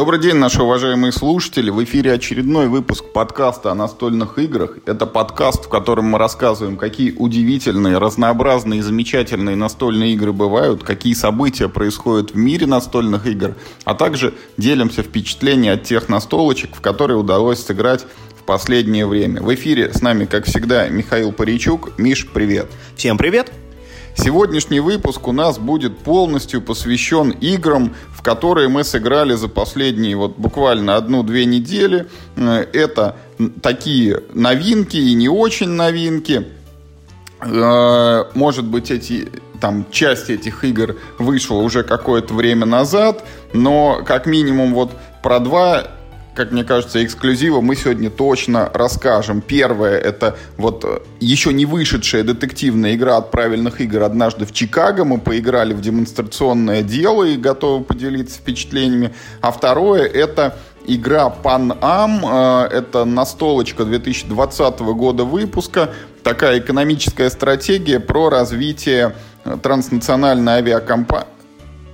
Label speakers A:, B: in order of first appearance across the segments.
A: Добрый день, наши уважаемые слушатели. В эфире очередной выпуск подкаста о настольных играх. Это подкаст, в котором мы рассказываем, какие удивительные, разнообразные и замечательные настольные игры бывают, какие события происходят в мире настольных игр, а также делимся впечатлениями от тех настолочек, в которые удалось сыграть в последнее время. В эфире с нами, как всегда, Михаил Паричук. Миш, привет.
B: Всем привет.
A: Сегодняшний выпуск у нас будет полностью посвящен играм, в которые мы сыграли за последние вот буквально одну-две недели. Э, это такие новинки и не очень новинки. Э, может быть, эти там часть этих игр вышла уже какое-то время назад, но как минимум вот про два как мне кажется, эксклюзива мы сегодня точно расскажем. Первое, это вот э, еще не вышедшая детективная игра от правильных игр «Однажды в Чикаго». Мы поиграли в демонстрационное дело и готовы поделиться впечатлениями. А второе, это игра Pan Am. Э, это настолочка 2020 года выпуска. Такая экономическая стратегия про развитие э, транснациональной авиакомпании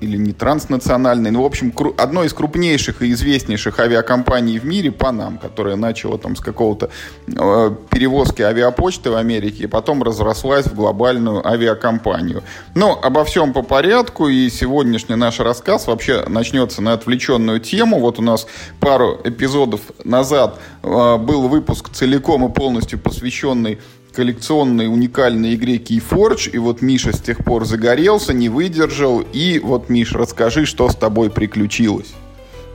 A: или не транснациональной, ну, в общем, одной из крупнейших и известнейших авиакомпаний в мире, Панам, которая начала там с какого-то э, перевозки авиапочты в Америке и потом разрослась в глобальную авиакомпанию. Но обо всем по порядку, и сегодняшний наш рассказ вообще начнется на отвлеченную тему. Вот у нас пару эпизодов назад э, был выпуск целиком и полностью посвященный коллекционной уникальной игре Keyforge, и вот Миша с тех пор загорелся, не выдержал, и вот, Миш, расскажи, что с тобой приключилось.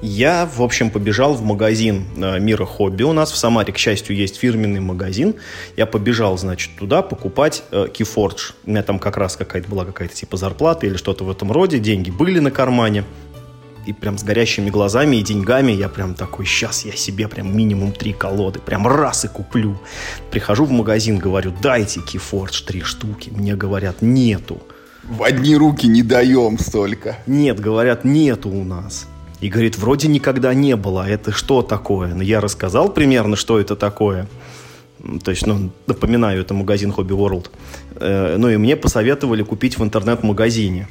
B: Я, в общем, побежал в магазин э, Мира Хобби. У нас в Самаре, к счастью, есть фирменный магазин. Я побежал, значит, туда покупать э, Keyforge. У меня там как раз какая-то была какая-то типа зарплата или что-то в этом роде. Деньги были на кармане и прям с горящими глазами и деньгами я прям такой, сейчас я себе прям минимум три колоды, прям раз и куплю. Прихожу в магазин, говорю, дайте Keyforge три штуки. Мне говорят, нету.
A: В одни руки не даем столько.
B: Нет, говорят, нету у нас. И говорит, вроде никогда не было. Это что такое? Ну, я рассказал примерно, что это такое. То есть, ну, напоминаю, это магазин Hobby World. Э, ну и мне посоветовали купить в интернет-магазине.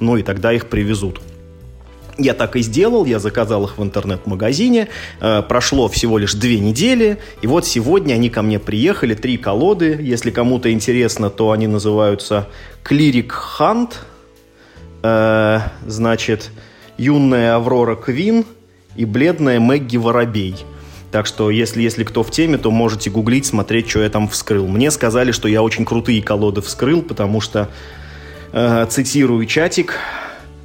B: Ну и тогда их привезут. Я так и сделал, я заказал их в интернет-магазине. Э, прошло всего лишь две недели, и вот сегодня они ко мне приехали, три колоды. Если кому-то интересно, то они называются Клирик Хант, э, значит, юная Аврора Квин и бледная Мэгги Воробей. Так что, если, если кто в теме, то можете гуглить, смотреть, что я там вскрыл. Мне сказали, что я очень крутые колоды вскрыл, потому что, э, цитирую чатик,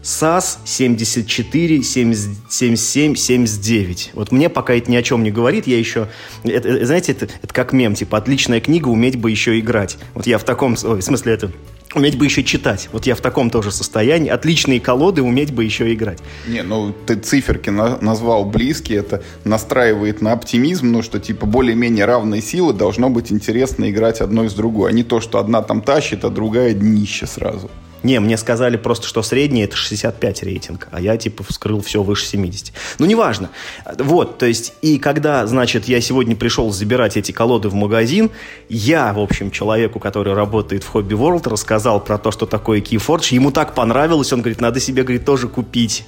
B: САС 74 77 79. Вот мне пока это ни о чем не говорит, я еще... Это, э, знаете, это, это как мем, типа, отличная книга, уметь бы еще играть. Вот я в таком... Ой, в смысле, это... Уметь бы еще читать. Вот я в таком тоже состоянии. Отличные колоды, уметь бы еще играть.
A: Не, ну ты циферки на назвал близкие. Это настраивает на оптимизм, ну что типа более-менее равные силы должно быть интересно играть одной с другой. А не то, что одна там тащит, а другая днище сразу.
B: Не, мне сказали просто, что средний это 65 рейтинг, а я типа вскрыл все выше 70. Ну, неважно. Вот, то есть, и когда, значит, я сегодня пришел забирать эти колоды в магазин, я, в общем, человеку, который работает в Hobby World, рассказал про то, что такое Keyforge. Ему так понравилось, он говорит, надо себе, говорит, тоже купить.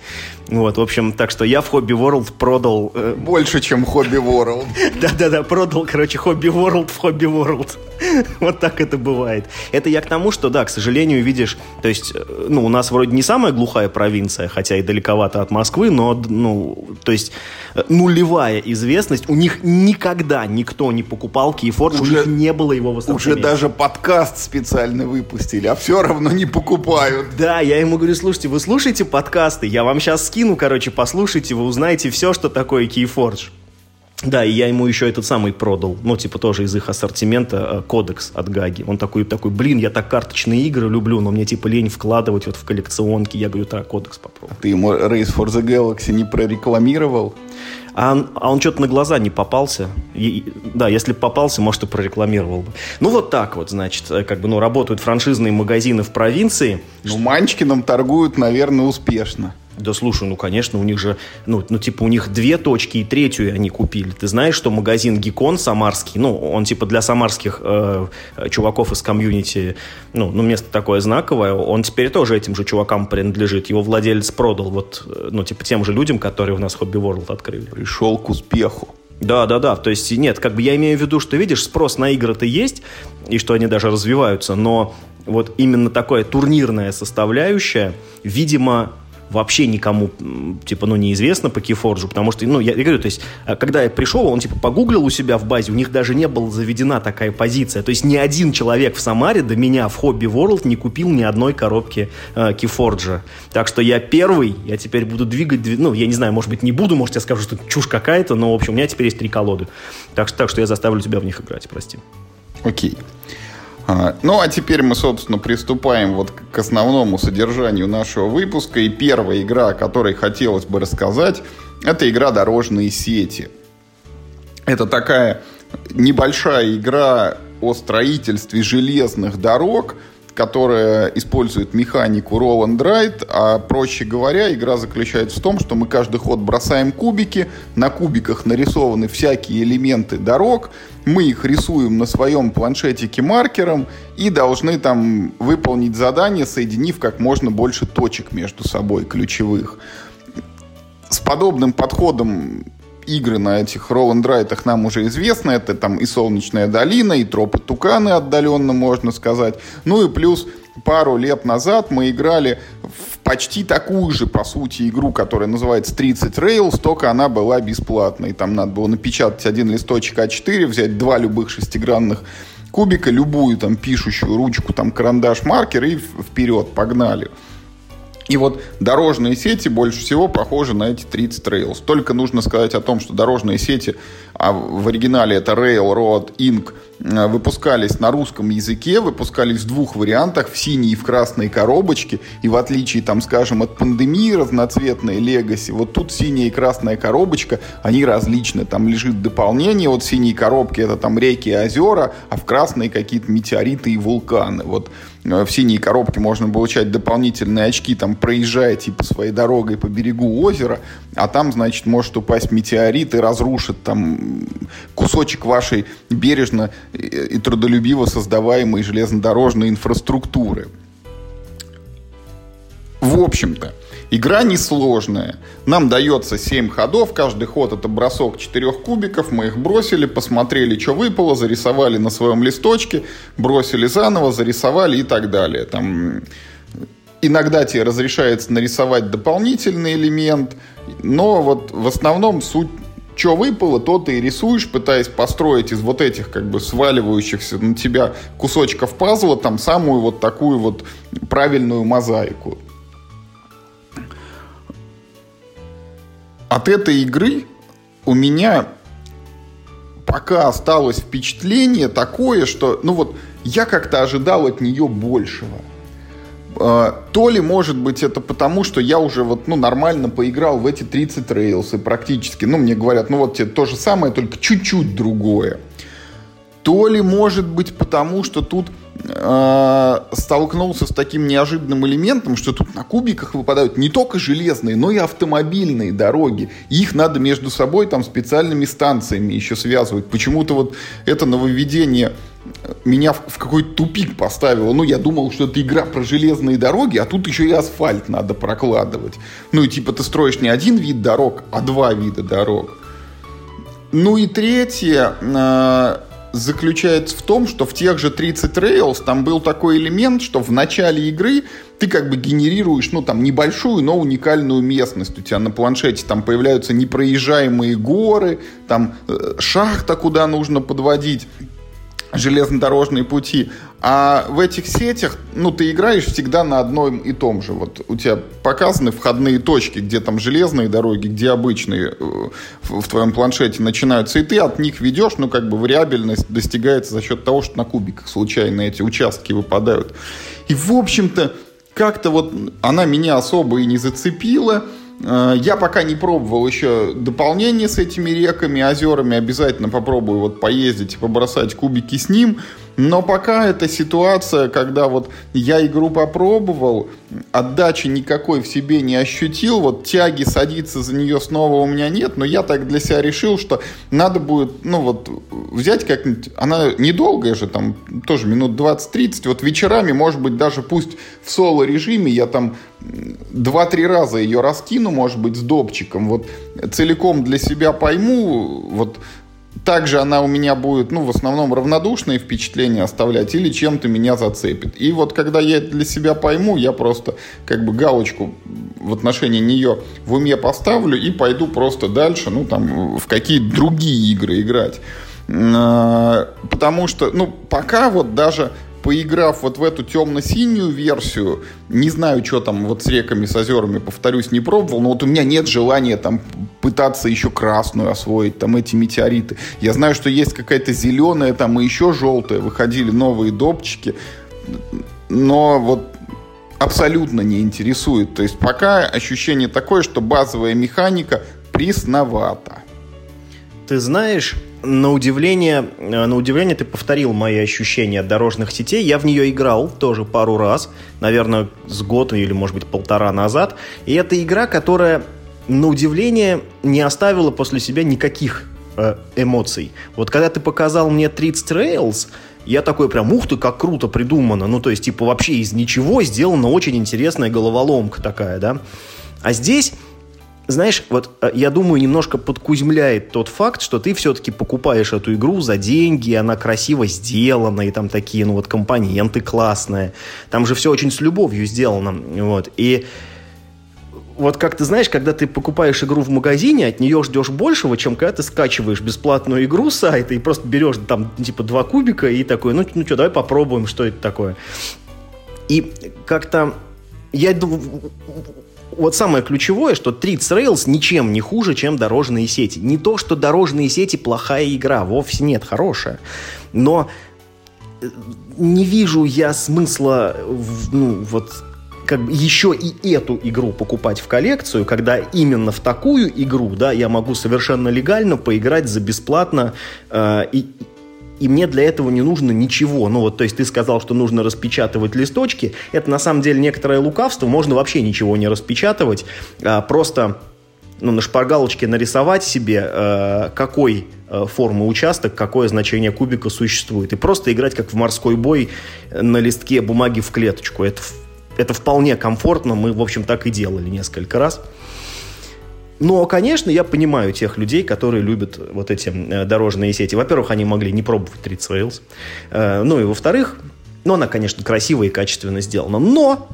B: Вот, в общем, так что я в Hobby World продал...
A: Э... Больше, чем Hobby World.
B: Да-да-да, продал, короче, Hobby World в Hobby World. Вот так это бывает. Это я к тому, что, да, к сожалению, видишь, то есть, э, ну, у нас вроде не самая глухая провинция, хотя и далековато от Москвы, но, ну, то есть, э, нулевая известность. У них никогда никто не покупал Keyforge, уже, у них не было его в
A: Уже даже подкаст специально выпустили, а все равно не покупают.
B: Да, я ему говорю, слушайте, вы слушаете подкасты? Я вам сейчас скину, короче, послушайте, вы узнаете все, что такое Keyforge. Да, и я ему еще этот самый продал, ну, типа тоже из их ассортимента, э, кодекс от Гаги. Он такой, такой, блин, я так карточные игры люблю, но мне типа лень вкладывать вот в коллекционки. Я говорю, так, кодекс попробуй.
A: А ты ему Race for the Galaxy не прорекламировал?
B: А он, а он что-то на глаза не попался. И, да, если бы попался, может, и прорекламировал бы. Ну, вот так вот, значит, э, как бы, ну, работают франшизные магазины в провинции.
A: Ну, Манчкиным торгуют, наверное, успешно.
B: Да слушай, ну конечно, у них же, ну, ну типа у них две точки и третью они купили. Ты знаешь, что магазин Гикон самарский, ну он типа для самарских э, чуваков из комьюнити, ну, ну место такое знаковое, он теперь тоже этим же чувакам принадлежит. Его владелец продал вот, э, ну типа тем же людям, которые у нас Hobby World открыли.
A: Пришел к успеху.
B: Да, да, да. То есть нет, как бы я имею в виду, что видишь, спрос на игры-то есть, и что они даже развиваются, но вот именно такая турнирная составляющая, видимо, вообще никому, типа, ну, неизвестно по Keyforge, потому что, ну, я, я говорю, то есть, э, когда я пришел, он, типа, погуглил у себя в базе, у них даже не была заведена такая позиция. То есть, ни один человек в Самаре до меня в Hobby World не купил ни одной коробки э, Keyforge. Так что я первый, я теперь буду двигать, ну, я не знаю, может быть, не буду, может, я скажу, что чушь какая-то, но, в общем, у меня теперь есть три колоды. Так, так что я заставлю тебя в них играть, прости.
A: Окей. Okay. Ну, а теперь мы, собственно, приступаем вот к основному содержанию нашего выпуска. И первая игра, о которой хотелось бы рассказать, это игра «Дорожные сети». Это такая небольшая игра о строительстве железных дорог – которая использует механику roll and write, а проще говоря, игра заключается в том, что мы каждый ход бросаем кубики, на кубиках нарисованы всякие элементы дорог, мы их рисуем на своем планшетике маркером и должны там выполнить задание, соединив как можно больше точек между собой, ключевых. С подобным подходом игры на этих ролл-н-драйтах нам уже известны. Это там и «Солнечная долина», и «Тропы Туканы» отдаленно, можно сказать. Ну и плюс пару лет назад мы играли в почти такую же, по сути, игру, которая называется 30 Rails, только она была бесплатной. Там надо было напечатать один листочек А4, взять два любых шестигранных кубика, любую там пишущую ручку, там карандаш, маркер и вперед, погнали. И вот дорожные сети больше всего похожи на эти 30 Rails. Только нужно сказать о том, что дорожные сети, а в оригинале это Railroad Inc., э, выпускались на русском языке, выпускались в двух вариантах, в синей и в красной коробочке. И в отличие, там, скажем, от пандемии разноцветной Legacy, вот тут синяя и красная коробочка, они различны. Там лежит дополнение, вот в синей коробке это там реки и озера, а в красной какие-то метеориты и вулканы. Вот в синей коробке можно получать дополнительные очки, там, проезжая, типа, своей дорогой по берегу озера, а там, значит, может упасть метеорит и разрушит там кусочек вашей бережно и трудолюбиво создаваемой железнодорожной инфраструктуры. В общем-то, Игра несложная. Нам дается 7 ходов, каждый ход это бросок 4 кубиков, мы их бросили, посмотрели, что выпало, зарисовали на своем листочке, бросили заново, зарисовали и так далее. Там иногда тебе разрешается нарисовать дополнительный элемент, но вот в основном суть что выпало, то ты и рисуешь, пытаясь построить из вот этих как бы сваливающихся на тебя кусочков пазла там самую вот такую вот правильную мозаику. От этой игры у меня пока осталось впечатление такое, что, ну вот, я как-то ожидал от нее большего. А, то ли, может быть, это потому, что я уже вот, ну, нормально поиграл в эти 30 рейлсы практически. Ну, мне говорят, ну, вот тебе то же самое, только чуть-чуть другое. То ли, может быть, потому, что тут э, столкнулся с таким неожиданным элементом, что тут на кубиках выпадают не только железные, но и автомобильные дороги. их надо между собой там специальными станциями еще связывать. Почему-то вот это нововведение меня в, в какой-то тупик поставило. Ну, я думал, что это игра про железные дороги, а тут еще и асфальт надо прокладывать. Ну, и типа ты строишь не один вид дорог, а два вида дорог. Ну и третье, э, заключается в том, что в тех же 30 Rails там был такой элемент, что в начале игры ты как бы генерируешь, ну, там, небольшую, но уникальную местность. У тебя на планшете там появляются непроезжаемые горы, там э, шахта, куда нужно подводить железнодорожные пути. А в этих сетях, ну, ты играешь всегда на одном и том же. Вот у тебя показаны входные точки, где там железные дороги, где обычные э, в, твоем планшете начинаются, и ты от них ведешь, ну, как бы вариабельность достигается за счет того, что на кубиках случайно эти участки выпадают. И, в общем-то, как-то вот она меня особо и не зацепила. Э, я пока не пробовал еще дополнение с этими реками, озерами. Обязательно попробую вот поездить и побросать кубики с ним. Но пока эта ситуация, когда вот я игру попробовал, отдачи никакой в себе не ощутил, вот тяги садиться за нее снова у меня нет, но я так для себя решил, что надо будет, ну вот, взять как-нибудь, она недолгая же, там тоже минут 20-30, вот вечерами, может быть, даже пусть в соло-режиме я там 2-3 раза ее раскину, может быть, с допчиком, вот целиком для себя пойму, вот также она у меня будет, ну, в основном равнодушные впечатления оставлять или чем-то меня зацепит. И вот когда я это для себя пойму, я просто как бы галочку в отношении нее в уме поставлю и пойду просто дальше, ну, там, в какие-то другие игры играть. А, потому что, ну, пока вот даже поиграв вот в эту темно-синюю версию, не знаю, что там вот с реками, с озерами, повторюсь, не пробовал, но вот у меня нет желания там пытаться еще красную освоить, там эти метеориты. Я знаю, что есть какая-то зеленая, там и еще желтая, выходили новые допчики, но вот абсолютно не интересует. То есть пока ощущение такое, что базовая механика пресновата.
B: Ты знаешь, на удивление, э, на удивление ты повторил мои ощущения от дорожных сетей. Я в нее играл тоже пару раз, наверное, с год или, может быть, полтора назад. И это игра, которая, на удивление, не оставила после себя никаких э, эмоций. Вот когда ты показал мне 30 Rails, я такой прям, ух ты, как круто придумано. Ну, то есть, типа, вообще из ничего сделана очень интересная головоломка такая, да. А здесь знаешь, вот э, я думаю, немножко подкузмляет тот факт, что ты все-таки покупаешь эту игру за деньги, она красиво сделана, и там такие, ну вот, компоненты классные. Там же все очень с любовью сделано, вот. И вот как ты знаешь, когда ты покупаешь игру в магазине, от нее ждешь большего, чем когда ты скачиваешь бесплатную игру с сайта и просто берешь там типа два кубика и такой, ну, ну что, давай попробуем, что это такое. И как-то я вот самое ключевое, что Treats Rails ничем не хуже, чем дорожные сети. Не то, что дорожные сети плохая игра, вовсе нет, хорошая. Но э, не вижу я смысла в, ну, вот как бы еще и эту игру покупать в коллекцию, когда именно в такую игру, да, я могу совершенно легально поиграть за бесплатно э, и и мне для этого не нужно ничего. Ну вот, то есть ты сказал, что нужно распечатывать листочки. Это на самом деле некоторое лукавство. Можно вообще ничего не распечатывать. А, просто ну, на шпаргалочке нарисовать себе, э, какой э, формы участок, какое значение кубика существует. И просто играть как в морской бой на листке бумаги в клеточку. Это, это вполне комфортно. Мы, в общем, так и делали несколько раз. Но, конечно, я понимаю тех людей, которые любят вот эти э, дорожные сети. Во-первых, они могли не пробовать 30 Rails. Э, ну и во-вторых, ну она, конечно, красиво и качественно сделана. Но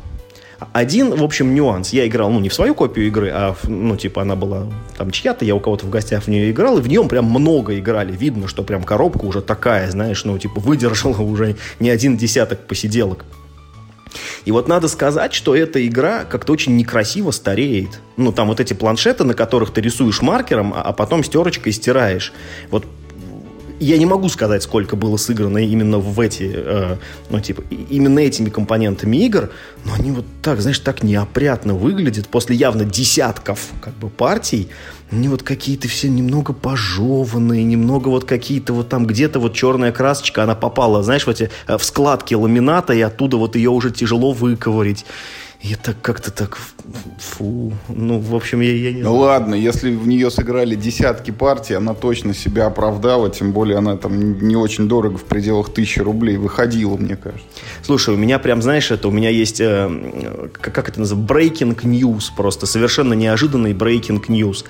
B: один, в общем, нюанс. Я играл, ну, не в свою копию игры, а, в, ну, типа, она была там чья-то, я у кого-то в гостях в нее играл, и в нем прям много играли. Видно, что прям коробка уже такая, знаешь, ну, типа, выдержала уже не один десяток посиделок. И вот надо сказать, что эта игра как-то очень некрасиво стареет. Ну, там вот эти планшеты, на которых ты рисуешь маркером, а, а потом стерочкой стираешь. Вот я не могу сказать, сколько было сыграно именно в эти, э, ну, типа, именно этими компонентами игр, но они вот так, знаешь, так неопрятно выглядят после явно десятков, как бы, партий. Они вот какие-то все немного пожеванные, немного вот какие-то вот там где-то вот черная красочка, она попала, знаешь, в эти, э, в складки ламината, и оттуда вот ее уже тяжело выковырить. И это как-то так, фу, ну, в общем, я, я не
A: знаю. Ну ладно, если в нее сыграли десятки партий, она точно себя оправдала, тем более она там не очень дорого, в пределах тысячи рублей выходила, мне кажется.
B: Слушай, у меня прям, знаешь, это у меня есть, э, как, как это называется, breaking news, просто совершенно неожиданный breaking news.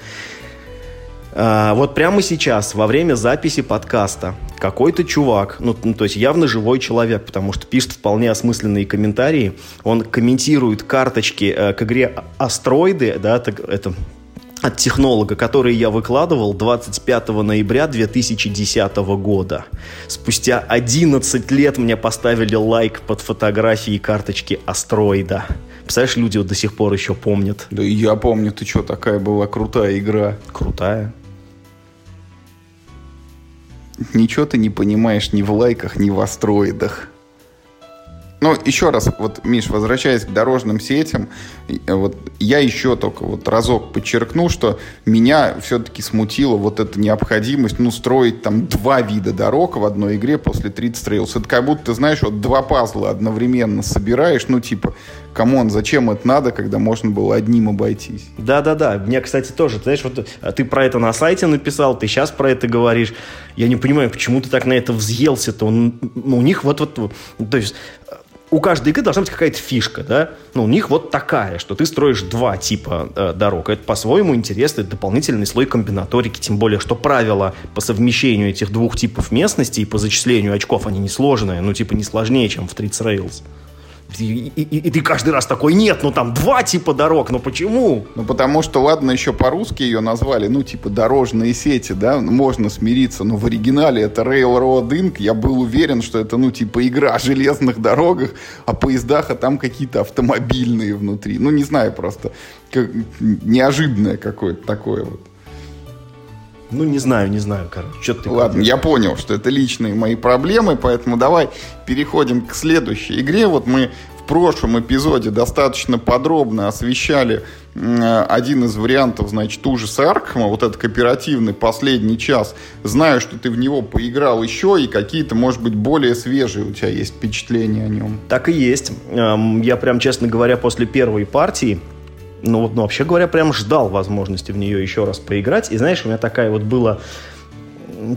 B: А, вот прямо сейчас, во время записи подкаста, какой-то чувак, ну, ну, то есть явно живой человек, потому что пишет вполне осмысленные комментарии, он комментирует карточки э, к игре «Астероиды», да, это, это от технолога, которые я выкладывал 25 ноября 2010 года. Спустя 11 лет мне поставили лайк под фотографией карточки астероида. Представляешь, люди вот до сих пор еще помнят.
A: Да я помню, ты что, такая была крутая игра.
B: Крутая.
A: Ничего ты не понимаешь ни в лайках, ни в астроидах. Но еще раз, вот, Миш, возвращаясь к дорожным сетям, вот я еще только вот разок подчеркну, что меня все-таки смутила вот эта необходимость, ну, строить там два вида дорог в одной игре после 30 Rails. Это как будто, ты знаешь, вот два пазла одновременно собираешь, ну, типа, come on, зачем это надо, когда можно было одним обойтись?
B: Да-да-да, мне, кстати, тоже, ты знаешь, вот а ты про это на сайте написал, ты сейчас про это говоришь, я не понимаю, почему ты так на это взъелся-то, ну, у них вот-вот, то есть у каждой игры должна быть какая-то фишка, да? Ну, у них вот такая, что ты строишь два типа э, дорог. Это по-своему интересный дополнительный слой комбинаторики, тем более, что правила по совмещению этих двух типов местности и по зачислению очков, они не сложные, ну, типа, не сложнее, чем в Treats Rails. И, и, и ты каждый раз такой, нет, ну там два типа дорог, ну почему?
A: Ну потому что, ладно, еще по-русски ее назвали, ну типа дорожные сети, да, можно смириться, но в оригинале это Railroad Inc. Я был уверен, что это, ну типа игра о железных дорогах, о поездах, а там какие-то автомобильные внутри. Ну не знаю просто, как, неожиданное какое-то такое вот.
B: Ну, не знаю, не знаю, короче. Что ты
A: Ладно, я понял, что это личные мои проблемы, поэтому давай переходим к следующей игре. Вот мы в прошлом эпизоде достаточно подробно освещали один из вариантов, значит, ужаса Аркхема, вот этот кооперативный последний час. Знаю, что ты в него поиграл еще, и какие-то, может быть, более свежие у тебя есть впечатления о нем.
B: Так и есть. Я прям, честно говоря, после первой партии ну, вот, ну, вообще говоря, прям ждал возможности в нее еще раз поиграть. И знаешь, у меня такая вот была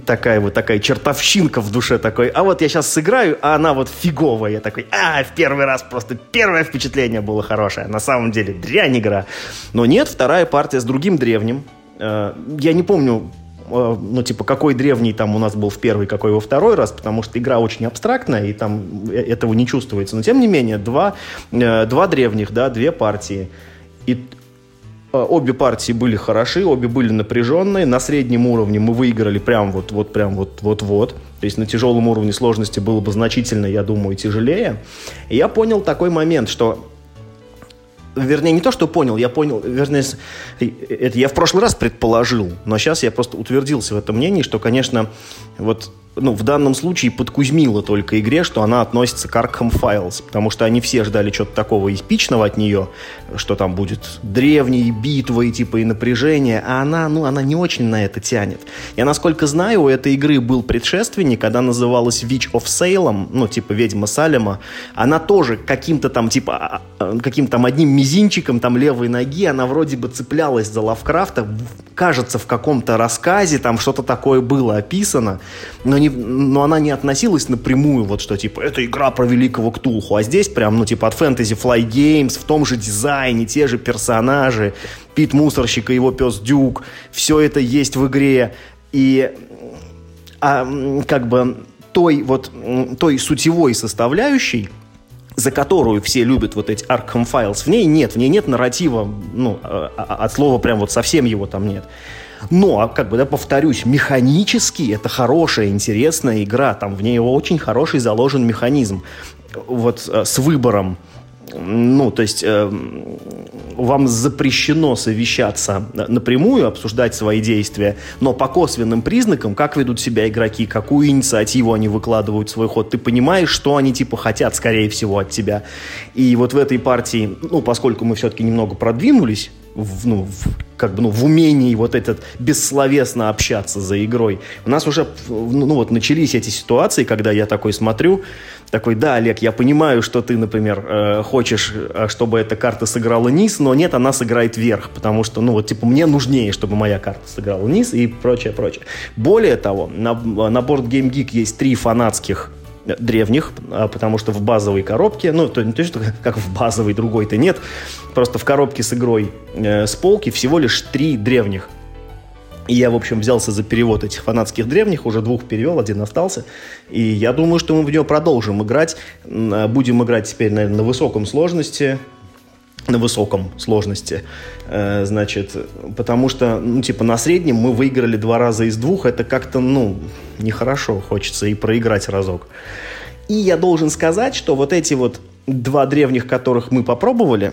B: такая вот такая чертовщинка в душе такой, а вот я сейчас сыграю, а она вот фиговая. Я такой, а, в первый раз просто первое впечатление было хорошее. На самом деле дрянь игра. Но нет, вторая партия с другим древним. Э, я не помню, э, ну, типа, какой древний там у нас был в первый, какой во второй раз, потому что игра очень абстрактная, и там э, этого не чувствуется. Но, тем не менее, два, два древних, да, две партии – и э, обе партии были хороши, обе были напряженные. На среднем уровне мы выиграли прям вот, вот, прям вот, вот, вот. То есть на тяжелом уровне сложности было бы значительно, я думаю, тяжелее. И я понял такой момент, что вернее, не то, что понял, я понял, вернее, это я в прошлый раз предположил, но сейчас я просто утвердился в этом мнении, что, конечно, вот ну, в данном случае подкузмило только игре, что она относится к Arkham Files, потому что они все ждали чего-то такого эпичного от нее, что там будет древние битвы, типа, и напряжение, а она, ну, она не очень на это тянет. Я, насколько знаю, у этой игры был предшественник, когда называлась Witch of Salem, ну, типа, Ведьма Салема, она тоже каким-то там, типа, а, а, каким-то там одним мизинчиком там левой ноги, она вроде бы цеплялась за Лавкрафта, кажется, в каком-то рассказе там что-то такое было описано, но не, но она не относилась напрямую, вот что, типа, это игра про великого Ктулху, а здесь прям, ну, типа, от Fantasy Fly Games, в том же дизайне, те же персонажи, Пит Мусорщик и его пес Дюк, все это есть в игре, и а, как бы той вот, той сутевой составляющей, за которую все любят вот эти Arkham Files, в ней нет, в ней нет нарратива, ну, а, а, от слова прям вот совсем его там нет. Но, как бы, да, повторюсь, механически это хорошая, интересная игра. Там в ней очень хороший заложен механизм. Вот э, с выбором ну, то есть э, вам запрещено совещаться напрямую, обсуждать свои действия, но по косвенным признакам, как ведут себя игроки, какую инициативу они выкладывают в свой ход, ты понимаешь, что они типа хотят, скорее всего, от тебя. И вот в этой партии, ну, поскольку мы все-таки немного продвинулись, в, ну, в, как бы, ну, в умении вот этот бессловесно общаться за игрой. У нас уже, ну, вот начались эти ситуации, когда я такой смотрю, такой, да, Олег, я понимаю, что ты, например, э, хочешь, э, чтобы эта карта сыграла низ, но нет, она сыграет вверх, потому что, ну, вот, типа, мне нужнее, чтобы моя карта сыграла низ и прочее, прочее. Более того, на, на Board Game Geek есть три фанатских древних, а, потому что в базовой коробке, ну, то не то, что как в базовой другой-то нет, просто в коробке с игрой э, с полки всего лишь три древних. И я, в общем, взялся за перевод этих фанатских древних, уже двух перевел, один остался. И я думаю, что мы в нее продолжим играть. А, будем играть теперь, наверное, на высоком сложности, на высоком сложности, э, значит, потому что, ну, типа, на среднем мы выиграли два раза из двух, это как-то, ну, нехорошо, хочется и проиграть разок. И я должен сказать, что вот эти вот два древних, которых мы попробовали,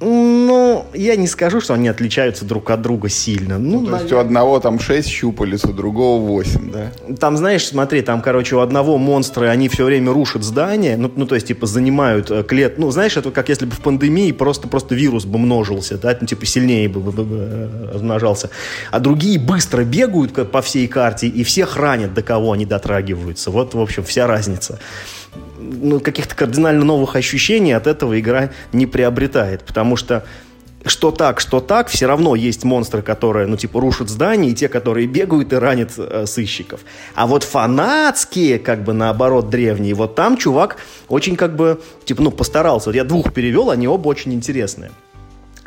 B: ну, я не скажу, что они отличаются друг от друга сильно. Ну,
A: ну то есть у одного там 6 щупалец, у другого 8, да?
B: Там, знаешь, смотри, там, короче, у одного монстра, они все время рушат здание, ну, ну то есть, типа, занимают э, клет... Ну, знаешь, это как если бы в пандемии просто, просто вирус бы множился, да, ну, типа, сильнее бы, бы, бы, бы размножался. А другие быстро бегают по всей карте и всех ранят, до кого они дотрагиваются. Вот, в общем, вся разница ну, каких-то кардинально новых ощущений от этого игра не приобретает, потому что что так, что так, все равно есть монстры, которые, ну, типа, рушат здания, и те, которые бегают и ранят э, сыщиков. А вот фанатские, как бы, наоборот, древние, вот там чувак очень, как бы, типа, ну, постарался. Вот я двух перевел, они оба очень интересные.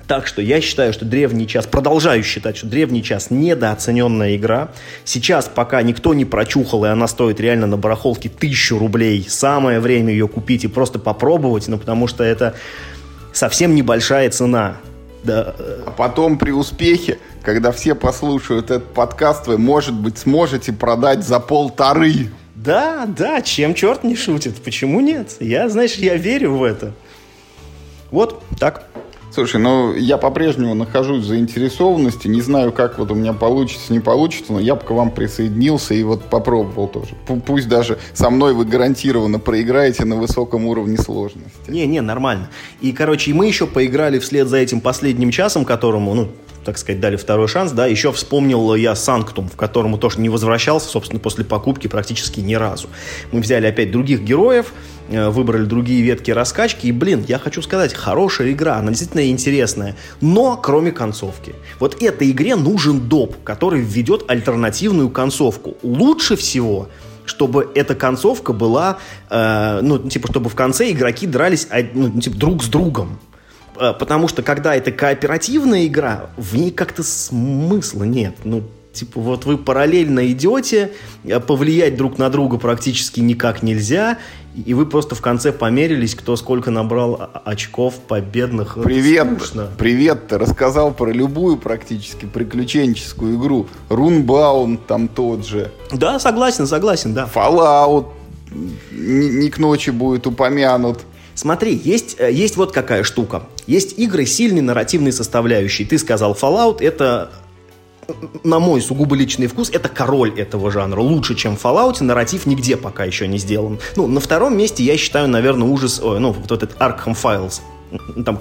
B: Так что я считаю, что древний час, продолжаю считать, что древний час недооцененная игра. Сейчас, пока никто не прочухал, и она стоит реально на барахолке тысячу рублей, самое время ее купить и просто попробовать, ну, потому что это совсем небольшая цена.
A: Да. А потом при успехе, когда все послушают этот подкаст, вы, может быть, сможете продать за полторы.
B: Да, да, чем черт не шутит. Почему нет? Я, знаешь, я верю в это. Вот так.
A: Слушай, ну я по-прежнему нахожусь в заинтересованности, не знаю, как вот у меня получится, не получится, но я бы к вам присоединился и вот попробовал тоже. Пусть даже со мной вы гарантированно проиграете на высоком уровне сложности.
B: Не, не, нормально. И, короче, мы еще поиграли вслед за этим последним часом, которому, ну, так сказать, дали второй шанс, да, еще вспомнил я Санктум, в которому тоже не возвращался, собственно, после покупки практически ни разу. Мы взяли опять других героев, э, выбрали другие ветки раскачки, и, блин, я хочу сказать, хорошая игра, она действительно интересная, но кроме концовки. Вот этой игре нужен доп, который введет альтернативную концовку. Лучше всего чтобы эта концовка была, э, ну, типа, чтобы в конце игроки дрались, ну, типа, друг с другом. Э, потому что когда это кооперативная игра, в ней как-то смысла нет. Ну, типа, вот вы параллельно идете, э, повлиять друг на друга практически никак нельзя, и вы просто в конце померились, кто сколько набрал очков победных.
A: Привет, привет, ты рассказал про любую практически приключенческую игру. Рунбаун там тот же.
B: Да, согласен, согласен, да.
A: Fallout не к ночи будет упомянут.
B: Смотри, есть, э, есть вот какая штука. Есть игры сильной нарративной составляющей. Ты сказал Fallout, это на мой сугубо личный вкус, это король этого жанра. Лучше, чем в Fallout, нарратив нигде пока еще не сделан. Ну, на втором месте я считаю, наверное, ужас, ой, ну, вот этот Arkham Files. Там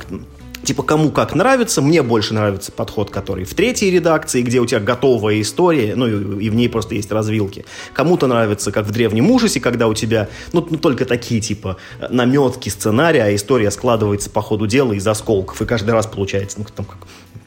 B: Типа, кому как нравится, мне больше нравится подход, который в третьей редакции, где у тебя готовая история, ну и, и в ней просто есть развилки. Кому-то нравится, как в древнем ужасе, когда у тебя, ну, ну только такие, типа, наметки сценария, а история складывается по ходу дела из осколков, и каждый раз получается, ну, там, как,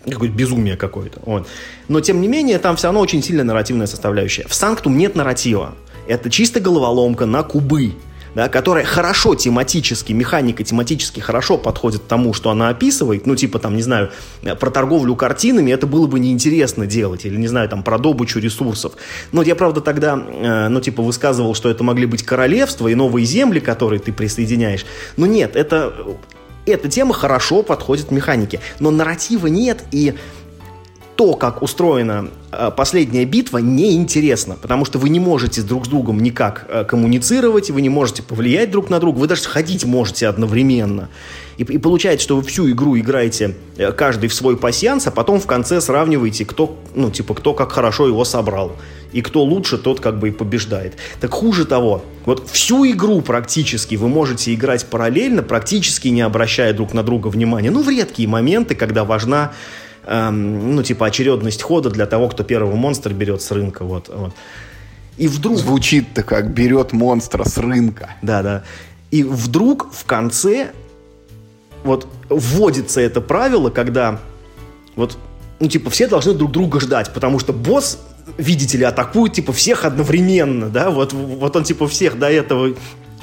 B: какое-то безумие какое-то. Вот. Но, тем не менее, там все равно очень сильная нарративная составляющая. В Санктум нет нарратива. Это чисто головоломка на кубы да, которая хорошо тематически, механика тематически хорошо подходит тому, что она описывает, ну, типа, там, не знаю, про торговлю картинами это было бы неинтересно делать, или, не знаю, там, про добычу ресурсов. Но я, правда, тогда, э, ну, типа, высказывал, что это могли быть королевства и новые земли, которые ты присоединяешь. Но нет, это, эта тема хорошо подходит механике, но нарратива нет, и то, как устроена э, последняя битва, неинтересно, потому что вы не можете друг с другом никак э, коммуницировать, вы не можете повлиять друг на друга, вы даже ходить можете одновременно. И, и получается, что вы всю игру играете э, каждый в свой пассианс, а потом в конце сравниваете, кто, ну, типа, кто как хорошо его собрал. И кто лучше, тот как бы и побеждает. Так хуже того, вот всю игру практически вы можете играть параллельно, практически не обращая друг на друга внимания. Ну, в редкие моменты, когда важна эм, ну, типа, очередность хода для того, кто первого монстра берет с рынка, вот, вот.
A: И вдруг... Звучит-то как берет монстра с рынка.
B: Да, да. И вдруг в конце вот вводится это правило, когда вот, ну, типа, все должны друг друга ждать, потому что босс видите ли, атакует, типа, всех одновременно, да, вот, вот он, типа, всех до этого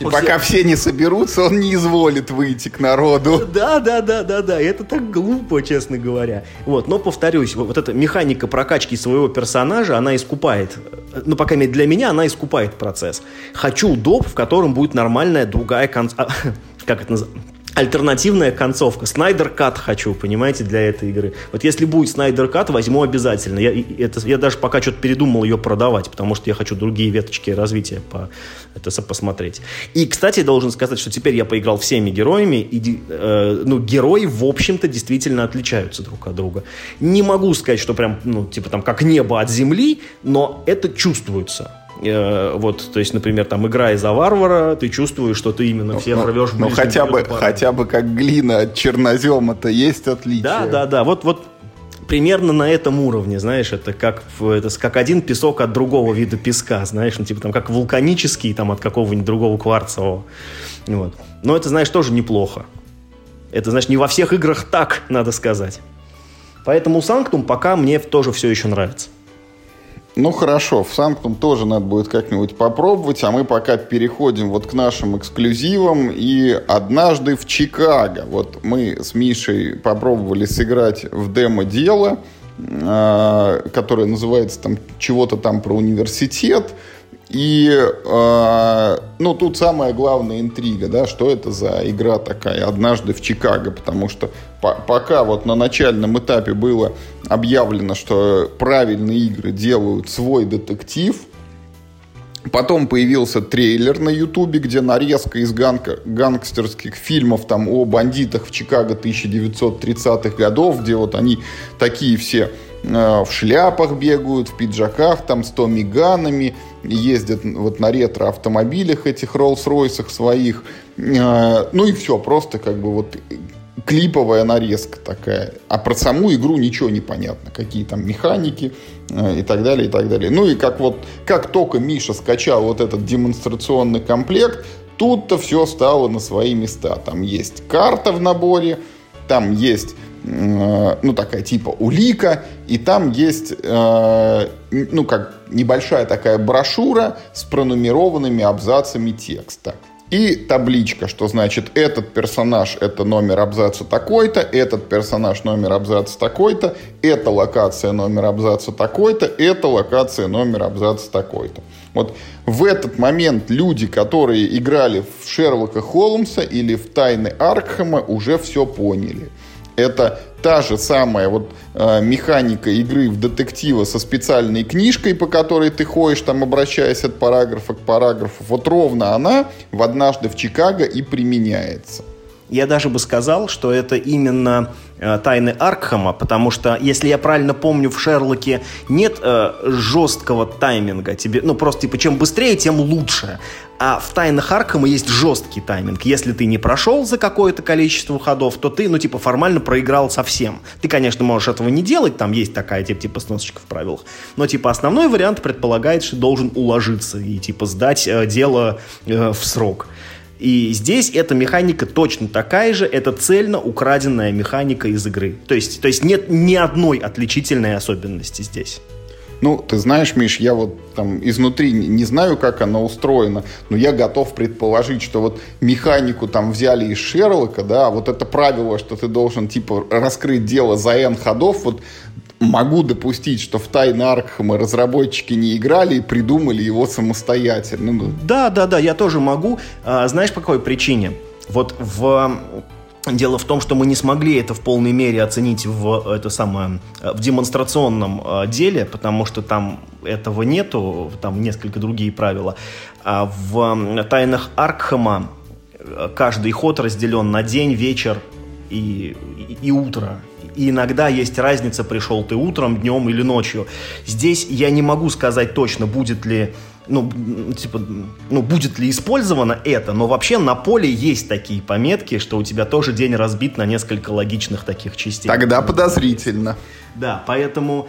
A: и После... пока все не соберутся, он не изволит выйти к народу.
B: Да, да, да, да, да. Это так глупо, честно говоря. Вот, но повторюсь, вот эта механика прокачки своего персонажа, она искупает, ну, пока для меня она искупает процесс. Хочу доп, в котором будет нормальная другая конц... А, как это называется? Альтернативная концовка. Снайдер Кат хочу, понимаете, для этой игры. Вот если будет Снайдер Кат, возьму обязательно. Я, это, я даже пока что-то передумал ее продавать, потому что я хочу другие веточки развития по, это посмотреть. И, кстати, должен сказать, что теперь я поиграл всеми героями, и э, ну, герои, в общем-то, действительно отличаются друг от друга. Не могу сказать, что прям, ну, типа там, как небо от земли, но это чувствуется. Э, вот, то есть, например, там, играя за варвара, ты чувствуешь, что ты именно все
A: ну,
B: рвешь
A: Ну, хотя бы, хотя бы как глина от чернозема-то есть отличие.
B: Да, да, да. Вот, вот примерно на этом уровне, знаешь, это как, это как один песок от другого вида песка, знаешь, ну, типа там как вулканический там от какого-нибудь другого кварцевого. Вот. Но это, знаешь, тоже неплохо. Это, знаешь, не во всех играх так, надо сказать. Поэтому Санктум пока мне тоже все еще нравится.
A: Ну хорошо, в Санктум тоже надо будет как-нибудь попробовать, а мы пока переходим вот к нашим эксклюзивам. И однажды в Чикаго, вот мы с Мишей попробовали сыграть в демо-дело, э, которое называется там чего-то там про университет. И, э, ну, тут самая главная интрига, да, что это за игра такая «Однажды в Чикаго», потому что по пока вот на начальном этапе было объявлено, что правильные игры делают свой детектив, Потом появился трейлер на Ютубе, где нарезка из ганг гангстерских фильмов там, о бандитах в Чикаго 1930-х годов, где вот они такие все в шляпах бегают, в пиджаках, там с томиганами, ездят вот на ретро-автомобилях этих Роллс-Ройсах своих. Э, ну и все, просто как бы вот клиповая нарезка такая. А про саму игру ничего не понятно. Какие там механики э, и так далее, и так далее. Ну и как вот, как только Миша скачал вот этот демонстрационный комплект, тут-то все стало на свои места. Там есть карта в наборе, там есть э, ну, такая типа улика, и там есть, э, ну, как небольшая такая брошюра с пронумерованными абзацами текста. И табличка, что значит этот персонаж это номер абзаца такой-то, этот персонаж номер абзаца такой-то, эта локация номер абзаца такой-то, эта локация номер абзаца такой-то. Вот в этот момент люди, которые играли в Шерлока Холмса или в Тайны Аркхема, уже все поняли. Это та же самая вот э, механика игры в детектива со специальной книжкой, по которой ты ходишь, там обращаясь от параграфа к параграфу. Вот ровно она в «Однажды в Чикаго» и применяется.
B: Я даже бы сказал, что это именно э, тайны Аркхема, потому что, если я правильно помню, в Шерлоке нет э, жесткого тайминга. Тебе, ну, просто типа, чем быстрее, тем лучше. А в тайнах Аркхема есть жесткий тайминг. Если ты не прошел за какое-то количество ходов, то ты, ну, типа, формально проиграл совсем. Ты, конечно, можешь этого не делать, там есть такая, типа, типа сносочка в правилах. Но, типа, основной вариант предполагает, что должен уложиться и, типа, сдать э, дело э, в срок. И здесь эта механика точно такая же, это цельно украденная механика из игры. То есть, то есть нет ни одной отличительной особенности здесь.
A: Ну, ты знаешь, Миш, я вот там изнутри не знаю, как она устроена, но я готов предположить, что вот механику там взяли из Шерлока, да, вот это правило, что ты должен, типа, раскрыть дело за N ходов, вот могу допустить, что в Тайны Аркхема разработчики не играли и придумали его самостоятельно. Ну,
B: да, да, да, я тоже могу. А, знаешь, по какой причине? Вот в Дело в том, что мы не смогли это в полной мере оценить в, это самое, в демонстрационном а, деле, потому что там этого нету, там несколько другие правила. А в тайнах Аркхема каждый ход разделен на день, вечер и, и, и утро. И иногда есть разница, пришел ты утром, днем или ночью. Здесь я не могу сказать точно, будет ли ну, типа, ну, будет ли использовано это, но вообще на поле есть такие пометки, что у тебя тоже день разбит на несколько логичных таких частей.
A: Тогда подозрительно.
B: Да, поэтому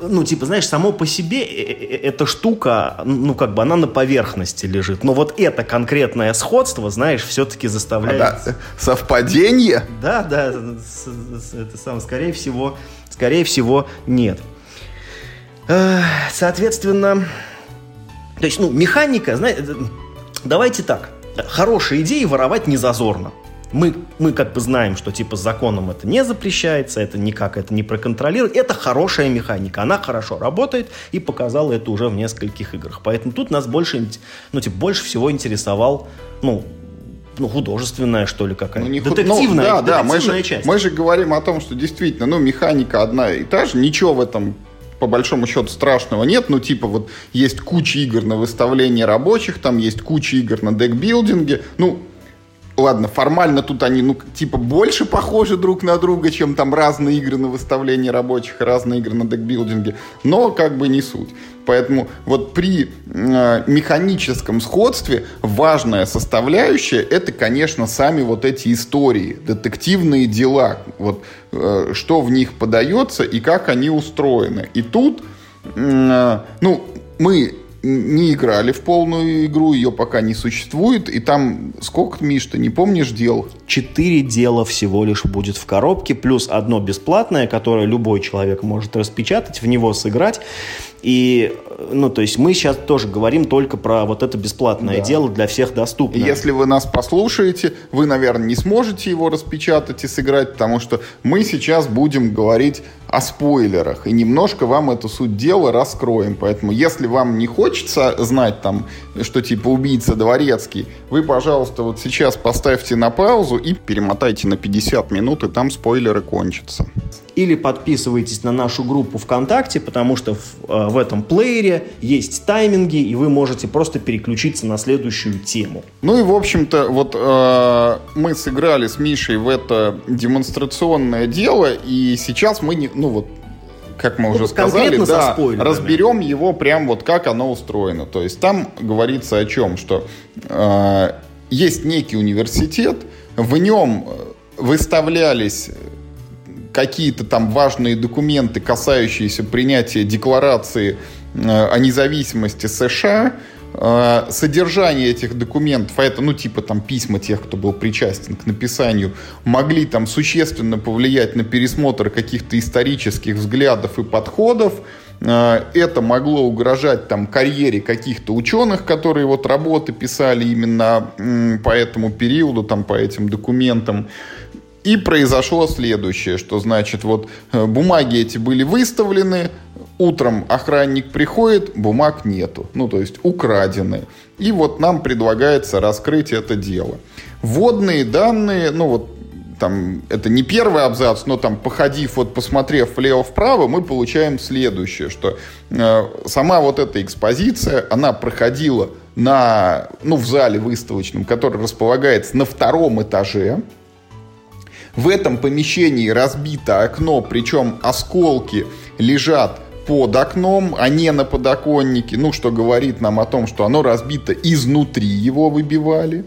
B: ну, типа, знаешь, само по себе э, э, э, эта штука, ну, как бы она на поверхности лежит. Но вот это конкретное сходство, знаешь, все-таки заставляет... А,
A: да. Совпадение?
B: Да, да, это сам, скорее всего, скорее всего, нет. Соответственно, то есть, ну, механика, знаете, давайте так, хорошие идеи воровать не зазорно мы, мы как бы знаем, что типа законом это не запрещается, это никак это не проконтролирует. Это хорошая механика, она хорошо работает и показала это уже в нескольких играх. Поэтому тут нас больше, ну, типа, больше всего интересовал, ну, ну, художественная, что ли, какая-то.
A: Ну, не
B: детективная,
A: ну, да, да, мы же,
B: часть.
A: Мы же говорим о том, что действительно, ну, механика одна и та же, ничего в этом по большому счету страшного нет. Ну, типа, вот есть куча игр на выставление рабочих, там есть куча игр на декбилдинге. Ну, Ладно, формально тут они, ну, типа, больше похожи друг на друга, чем там разные игры на выставлении рабочих разные игры на декбилдинге, но как бы не суть. Поэтому вот при э, механическом сходстве важная составляющая это, конечно, сами вот эти истории, детективные дела, вот э, что в них подается и как они устроены. И тут, э, ну, мы не играли в полную игру, ее пока не существует. И там сколько, Миш, ты не помнишь дел?
B: Четыре дела всего лишь будет в коробке, плюс одно бесплатное, которое любой человек может распечатать, в него сыграть. И, ну, то есть мы сейчас тоже говорим только про вот это бесплатное да. дело для всех доступное.
A: Если вы нас послушаете, вы, наверное, не сможете его распечатать и сыграть, потому что мы сейчас будем говорить о спойлерах и немножко вам эту суть дела раскроем. Поэтому, если вам не хочется знать там, что типа убийца дворецкий, вы, пожалуйста, вот сейчас поставьте на паузу и перемотайте на 50 минут, и там спойлеры кончатся.
B: Или подписывайтесь на нашу группу ВКонтакте, потому что в, э, в этом плеере есть тайминги, и вы можете просто переключиться на следующую тему.
A: Ну и, в общем-то, вот э, мы сыграли с Мишей в это демонстрационное дело, и сейчас мы, не, ну вот, как мы ну, уже сказали, да, разберем его прям вот как оно устроено. То есть там говорится о чем, что э, есть некий университет, в нем выставлялись какие-то там важные документы, касающиеся принятия декларации э, о независимости США, э, содержание этих документов, а это, ну, типа там письма тех, кто был причастен к написанию, могли там существенно повлиять на пересмотр каких-то исторических взглядов и подходов, э, это могло угрожать там карьере каких-то ученых, которые вот работы писали именно по этому периоду, там по этим документам. И произошло следующее, что значит, вот э, бумаги эти были выставлены, утром охранник приходит, бумаг нету, ну то есть украдены. И вот нам предлагается раскрыть это дело. Вводные данные, ну вот там, это не первый абзац, но там, походив, вот посмотрев влево-вправо, мы получаем следующее, что э, сама вот эта экспозиция, она проходила на, ну, в зале выставочном, который располагается на втором этаже, в этом помещении разбито окно, причем осколки лежат под окном, а не на подоконнике, ну, что говорит нам о том, что оно разбито изнутри, его выбивали.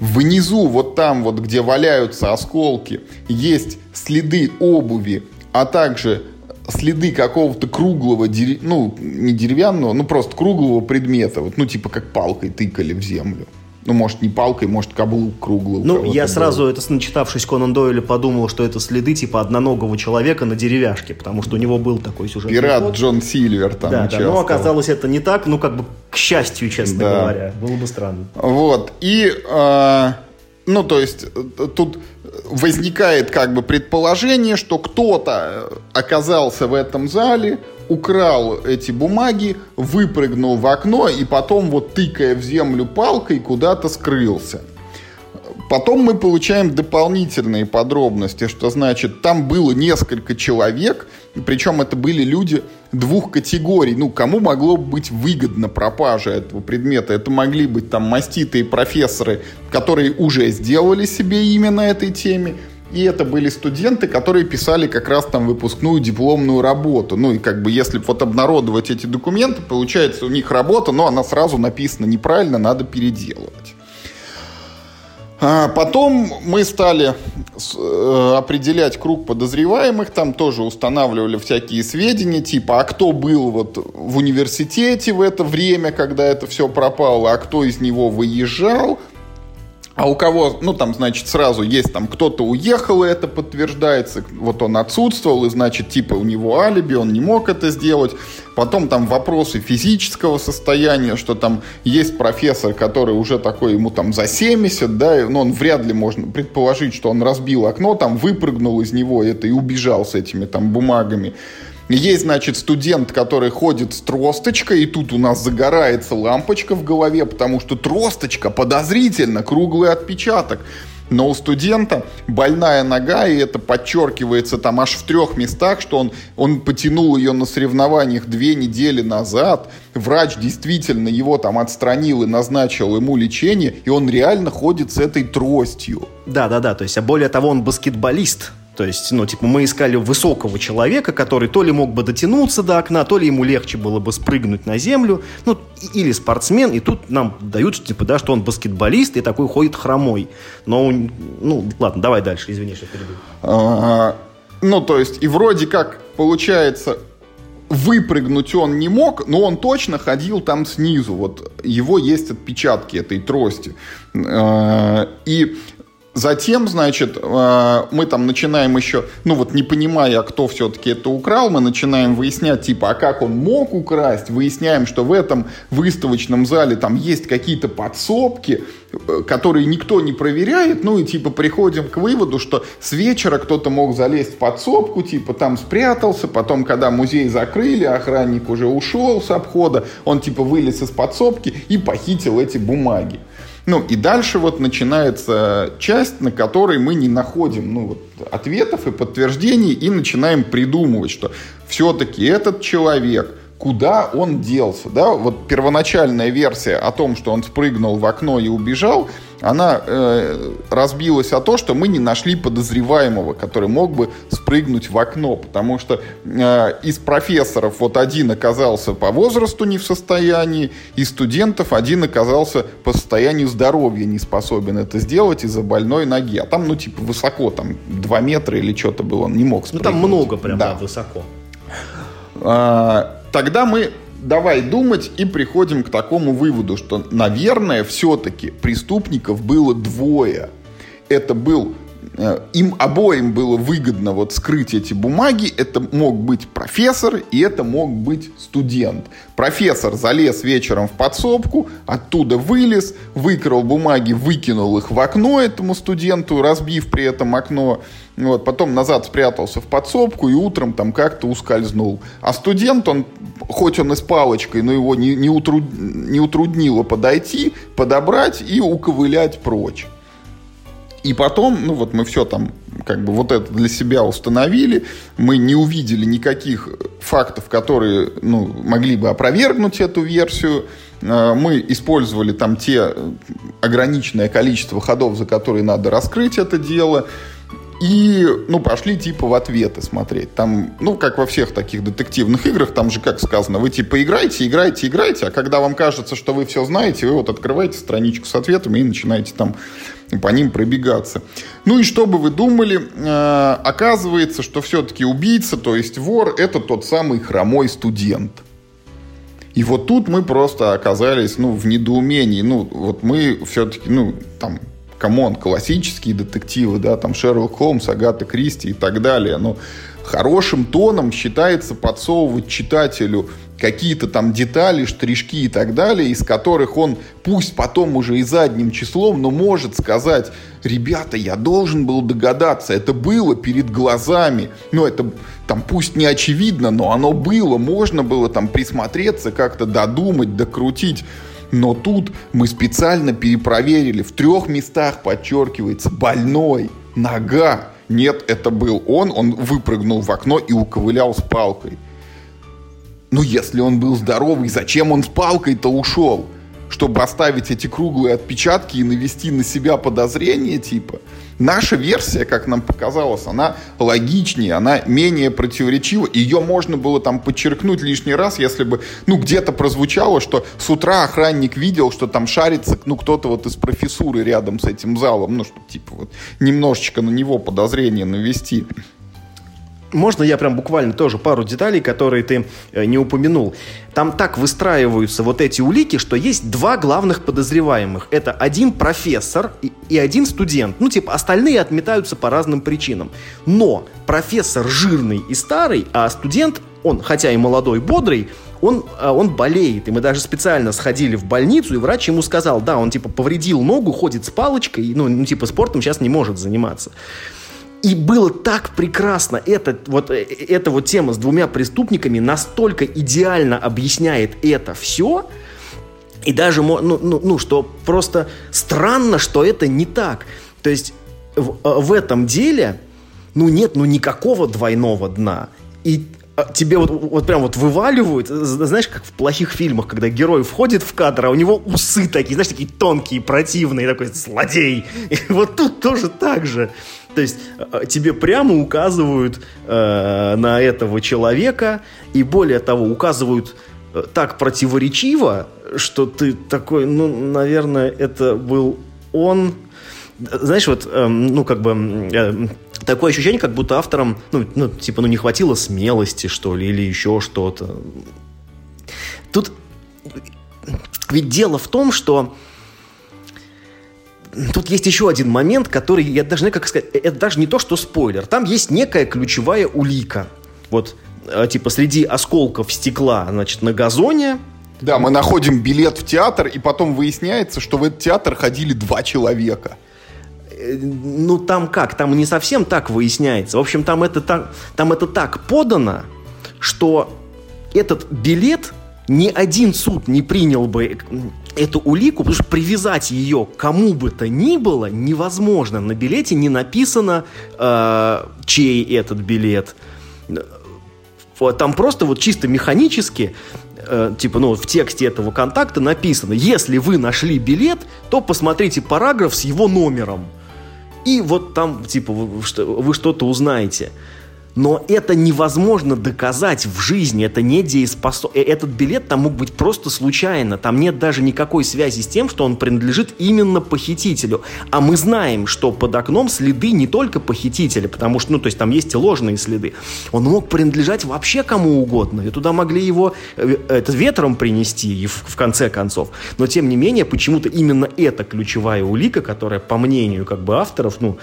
A: Внизу, вот там вот, где валяются осколки, есть следы обуви, а также следы какого-то круглого, ну, не деревянного, ну, просто круглого предмета, вот, ну, типа как палкой тыкали в землю. Ну, может, не палкой, может, каблук круглый.
B: Ну, я сразу, это начитавшись Конан Дойля, подумал, что это следы типа одноногого человека на деревяшке, потому что у него был такой сюжет.
A: Пират ход. Джон Сильвер там
B: Да, да, но оказалось это не так, ну, как бы, к счастью, честно да. говоря. Было бы странно.
A: Вот, и, э, ну, то есть, тут возникает как бы предположение, что кто-то оказался в этом зале, украл эти бумаги, выпрыгнул в окно и потом вот тыкая в землю палкой куда-то скрылся. Потом мы получаем дополнительные подробности, что значит, там было несколько человек, причем это были люди двух категорий. Ну, кому могло быть выгодно пропажа этого предмета? Это могли быть там маститые профессоры, которые уже сделали себе имя на этой теме, и это были студенты, которые писали как раз там выпускную дипломную работу. Ну и как бы если вот обнародовать эти документы, получается у них работа, но она сразу написана неправильно, надо переделывать. А потом мы стали э, определять круг подозреваемых, там тоже устанавливали всякие сведения, типа, а кто был вот в университете в это время, когда это все пропало, а кто из него выезжал, а у кого, ну там, значит, сразу есть там кто-то уехал, и это подтверждается, вот он отсутствовал, и значит, типа у него алиби, он не мог это сделать. Потом там вопросы физического состояния, что там есть профессор, который уже такой, ему там за 70, да, но ну, он вряд ли можно предположить, что он разбил окно, там выпрыгнул из него это и убежал с этими там бумагами. Есть, значит, студент, который ходит с тросточкой, и тут у нас загорается лампочка в голове, потому что тросточка подозрительно, круглый отпечаток. Но у студента больная нога, и это подчеркивается там аж в трех местах, что он, он потянул ее на соревнованиях две недели назад. Врач действительно его там отстранил и назначил ему лечение, и он реально ходит с этой тростью.
B: Да-да-да, то есть, а более того, он баскетболист. То есть, ну, типа, мы искали высокого человека, который то ли мог бы дотянуться до окна, то ли ему легче было бы спрыгнуть на землю, ну, или спортсмен, и тут нам дают, типа, да, что он баскетболист и такой ходит хромой. Но, ну, ладно, давай дальше, извини, что перебил.
A: Ну, то есть, и вроде как, получается, выпрыгнуть он не мог, но он точно ходил там снизу. Вот его есть отпечатки этой трости. А, и Затем, значит, э, мы там начинаем еще, ну вот не понимая, кто все-таки это украл, мы начинаем выяснять, типа, а как он мог украсть, выясняем, что в этом выставочном зале там есть какие-то подсобки, э, которые никто не проверяет, ну и типа приходим к выводу, что с вечера кто-то мог залезть в подсобку, типа там спрятался, потом, когда музей закрыли, охранник уже ушел с обхода, он типа вылез из подсобки и похитил эти бумаги. Ну, и дальше вот начинается часть, на которой мы не находим ну, вот, ответов и подтверждений и начинаем придумывать, что все-таки этот человек – куда он делся. Да? Вот первоначальная версия о том, что он спрыгнул в окно и убежал, она э, разбилась о то, что мы не нашли подозреваемого, который мог бы спрыгнуть в окно, потому что э, из профессоров вот один оказался по возрасту не в состоянии, из студентов один оказался по состоянию здоровья не способен это сделать из-за больной ноги. А там, ну, типа, высоко, там, 2 метра или что-то было, он не мог спрыгнуть.
B: Ну, там много прям, да. высоко.
A: А, тогда мы давай думать и приходим к такому выводу, что, наверное, все-таки преступников было двое. Это был им обоим было выгодно вот скрыть эти бумаги. Это мог быть профессор и это мог быть студент. Профессор залез вечером в подсобку, оттуда вылез, выкрал бумаги, выкинул их в окно этому студенту, разбив при этом окно. Вот, потом назад спрятался в подсобку и утром там как-то ускользнул. А студент, он, хоть он и с палочкой, но его не, не, утруд, не утруднило подойти, подобрать и уковылять прочь. И потом, ну вот мы все там как бы вот это для себя установили, мы не увидели никаких фактов, которые ну, могли бы опровергнуть эту версию, э, мы использовали там те ограниченное количество ходов, за которые надо раскрыть это дело, и, ну, пошли типа в ответы смотреть. Там, ну, как во всех таких детективных играх, там же, как сказано, вы типа играете, играете, играете, а когда вам кажется, что вы все знаете, вы вот открываете страничку с ответами и начинаете там по ним пробегаться. Ну и что бы вы думали, э, оказывается, что все-таки убийца, то есть вор, это тот самый хромой студент. И вот тут мы просто оказались, ну, в недоумении. Ну, вот мы все-таки, ну, там, come on, классические детективы, да, там Шерлок Холмс, Агата Кристи и так далее. Но хорошим тоном считается подсовывать читателю какие-то там детали, штришки и так далее, из которых он, пусть потом уже и задним числом, но может сказать, ребята, я должен был догадаться, это было перед глазами, ну это там пусть не очевидно, но оно было, можно было там присмотреться, как-то додумать, докрутить. Но тут мы специально перепроверили, в трех местах подчеркивается больной, нога. Нет, это был он, он выпрыгнул в окно и уковылял с палкой. Ну, если он был здоровый, зачем он с палкой-то ушел? Чтобы оставить эти круглые отпечатки и навести на себя подозрения, типа. Наша версия, как нам показалось, она логичнее, она менее противоречива. Ее можно было там подчеркнуть лишний раз, если бы, ну, где-то прозвучало, что с утра охранник видел, что там шарится, ну, кто-то вот из профессуры рядом с этим залом, ну, чтобы, типа, вот немножечко на него подозрение навести.
B: Можно я прям буквально тоже пару деталей, которые ты э, не упомянул. Там так выстраиваются вот эти улики, что есть два главных подозреваемых. Это один профессор и, и один студент. Ну, типа, остальные отметаются по разным причинам. Но профессор жирный и старый, а студент, он, хотя и молодой, бодрый, он, э, он болеет. И мы даже специально сходили в больницу, и врач ему сказал, да, он, типа, повредил ногу, ходит с палочкой, ну, ну типа, спортом сейчас не может заниматься. И было так прекрасно. Это вот, э, эта вот тема с двумя преступниками настолько идеально объясняет это все, и даже, ну, ну, ну, что просто странно, что это не так. То есть в, э, в этом деле, ну, нет, ну, никакого двойного дна. И тебе вот, вот прям вот вываливают, знаешь, как в плохих фильмах, когда герой входит в кадр, а у него усы такие, знаешь, такие тонкие, противные, такой злодей. И вот тут тоже так же. То есть а, тебе прямо указывают э, на этого человека, и более того, указывают э, так противоречиво, что ты такой, ну, наверное, это был он. Знаешь, вот, э, ну, как бы... Э, такое ощущение, как будто авторам, ну, ну, типа, ну, не хватило смелости, что ли, или еще что-то. Тут ведь дело в том, что тут есть еще один момент, который, я даже как сказать, э, это даже не то, что спойлер. Там есть некая ключевая улика. Вот, э, типа, среди осколков стекла, значит, на газоне,
A: да, мы находим билет в театр, и потом выясняется, что в этот театр ходили два человека
B: ну там как, там не совсем так выясняется. В общем, там это, там, там это так подано, что этот билет ни один суд не принял бы эту улику, потому что привязать ее кому бы то ни было невозможно. На билете не написано, э, чей этот билет. Там просто вот чисто механически э, типа, ну, в тексте этого контакта написано, если вы нашли билет, то посмотрите параграф с его номером и вот там, типа, вы, что-то узнаете. Но это невозможно доказать в жизни, это не дееспособно. Э, этот билет там мог быть просто случайно, там нет даже никакой связи с тем, что он принадлежит именно похитителю. А мы знаем, что под окном следы не только похитителя, потому что, ну, то есть там есть и ложные следы. Он мог принадлежать вообще кому угодно, и туда могли его э, это, ветром принести, и в, в конце концов. Но, тем не менее, почему-то именно эта ключевая улика, которая, по мнению как бы авторов, ну,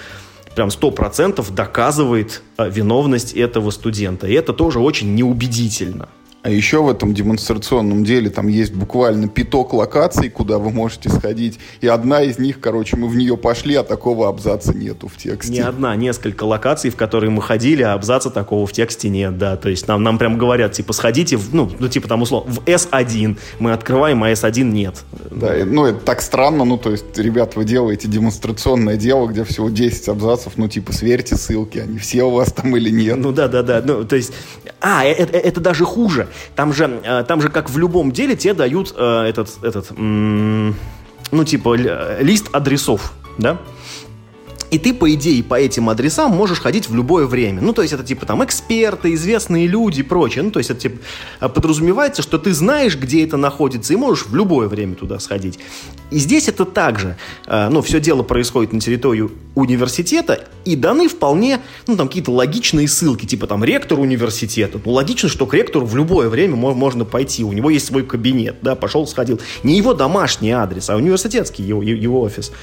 B: прям сто процентов доказывает э, виновность этого студента. И это тоже очень неубедительно.
A: А еще в этом демонстрационном деле там есть буквально пяток локаций, куда вы можете сходить. И одна из них, короче, мы в нее пошли, а такого абзаца нету в тексте.
B: Не одна, несколько локаций, в которые мы ходили, а абзаца такого в тексте нет, да. То есть нам, нам прям говорят, типа, сходите, в, ну, ну, типа там условно, в S1 мы открываем, а S1 нет.
A: Да, и, ну, это так странно, ну, то есть, ребят, вы делаете демонстрационное дело, где всего 10 абзацев, ну, типа, сверьте ссылки, они все у вас там или нет.
B: Ну, да, да, да, ну, то есть, а, это, это даже хуже. Там же, э, там же, как в любом деле, тебе дают э, этот, этот, ну, типа, лист адресов, да? И ты, по идее, по этим адресам можешь ходить в любое время. Ну, то есть это типа там эксперты, известные люди и прочее. Ну, то есть это типа подразумевается, что ты знаешь, где это находится, и можешь в любое время туда сходить. И здесь это также. Э, ну, все дело происходит на территории университета, и даны вполне, ну, там какие-то логичные ссылки, типа там ректор университета. Ну, логично, что к ректору в любое время можно пойти. У него есть свой кабинет, да, пошел, сходил. Не его домашний адрес, а университетский его, его офис.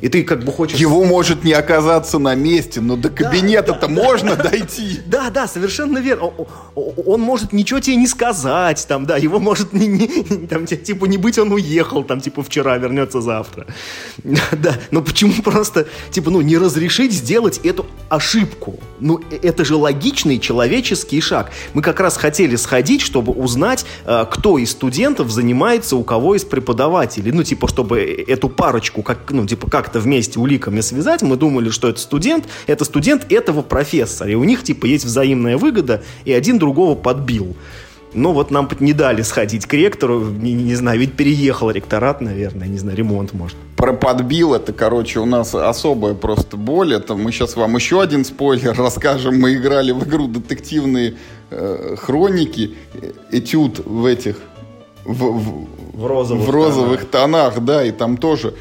B: И ты как бы хочешь...
A: Его может не оказаться на месте, но до кабинета-то да, да, можно
B: да,
A: дойти.
B: Да, да, совершенно верно. Он может ничего тебе не сказать, там, да, его может не, не, там, типа не быть, он уехал, там, типа вчера, вернется завтра. Да, но почему просто, типа, ну, не разрешить сделать эту ошибку? Ну, э, это же логичный человеческий шаг. Мы как раз хотели сходить, чтобы узнать, э, кто из студентов занимается у кого из преподавателей. Ну, типа, чтобы эту парочку, как, ну, типа, как как-то вместе уликами связать, мы думали, что это студент, это студент этого профессора, и у них типа есть взаимная выгода, и один другого подбил. Но вот нам не дали сходить к ректору, не, не знаю, ведь переехал ректорат, наверное, не знаю, ремонт может.
A: Про подбил это, короче, у нас особая просто боль. Это мы сейчас вам еще один спойлер расскажем. Мы играли в игру детективные э, хроники, э, этюд в этих в, в,
B: в розовых,
A: в розовых тонах. тонах, да, и там тоже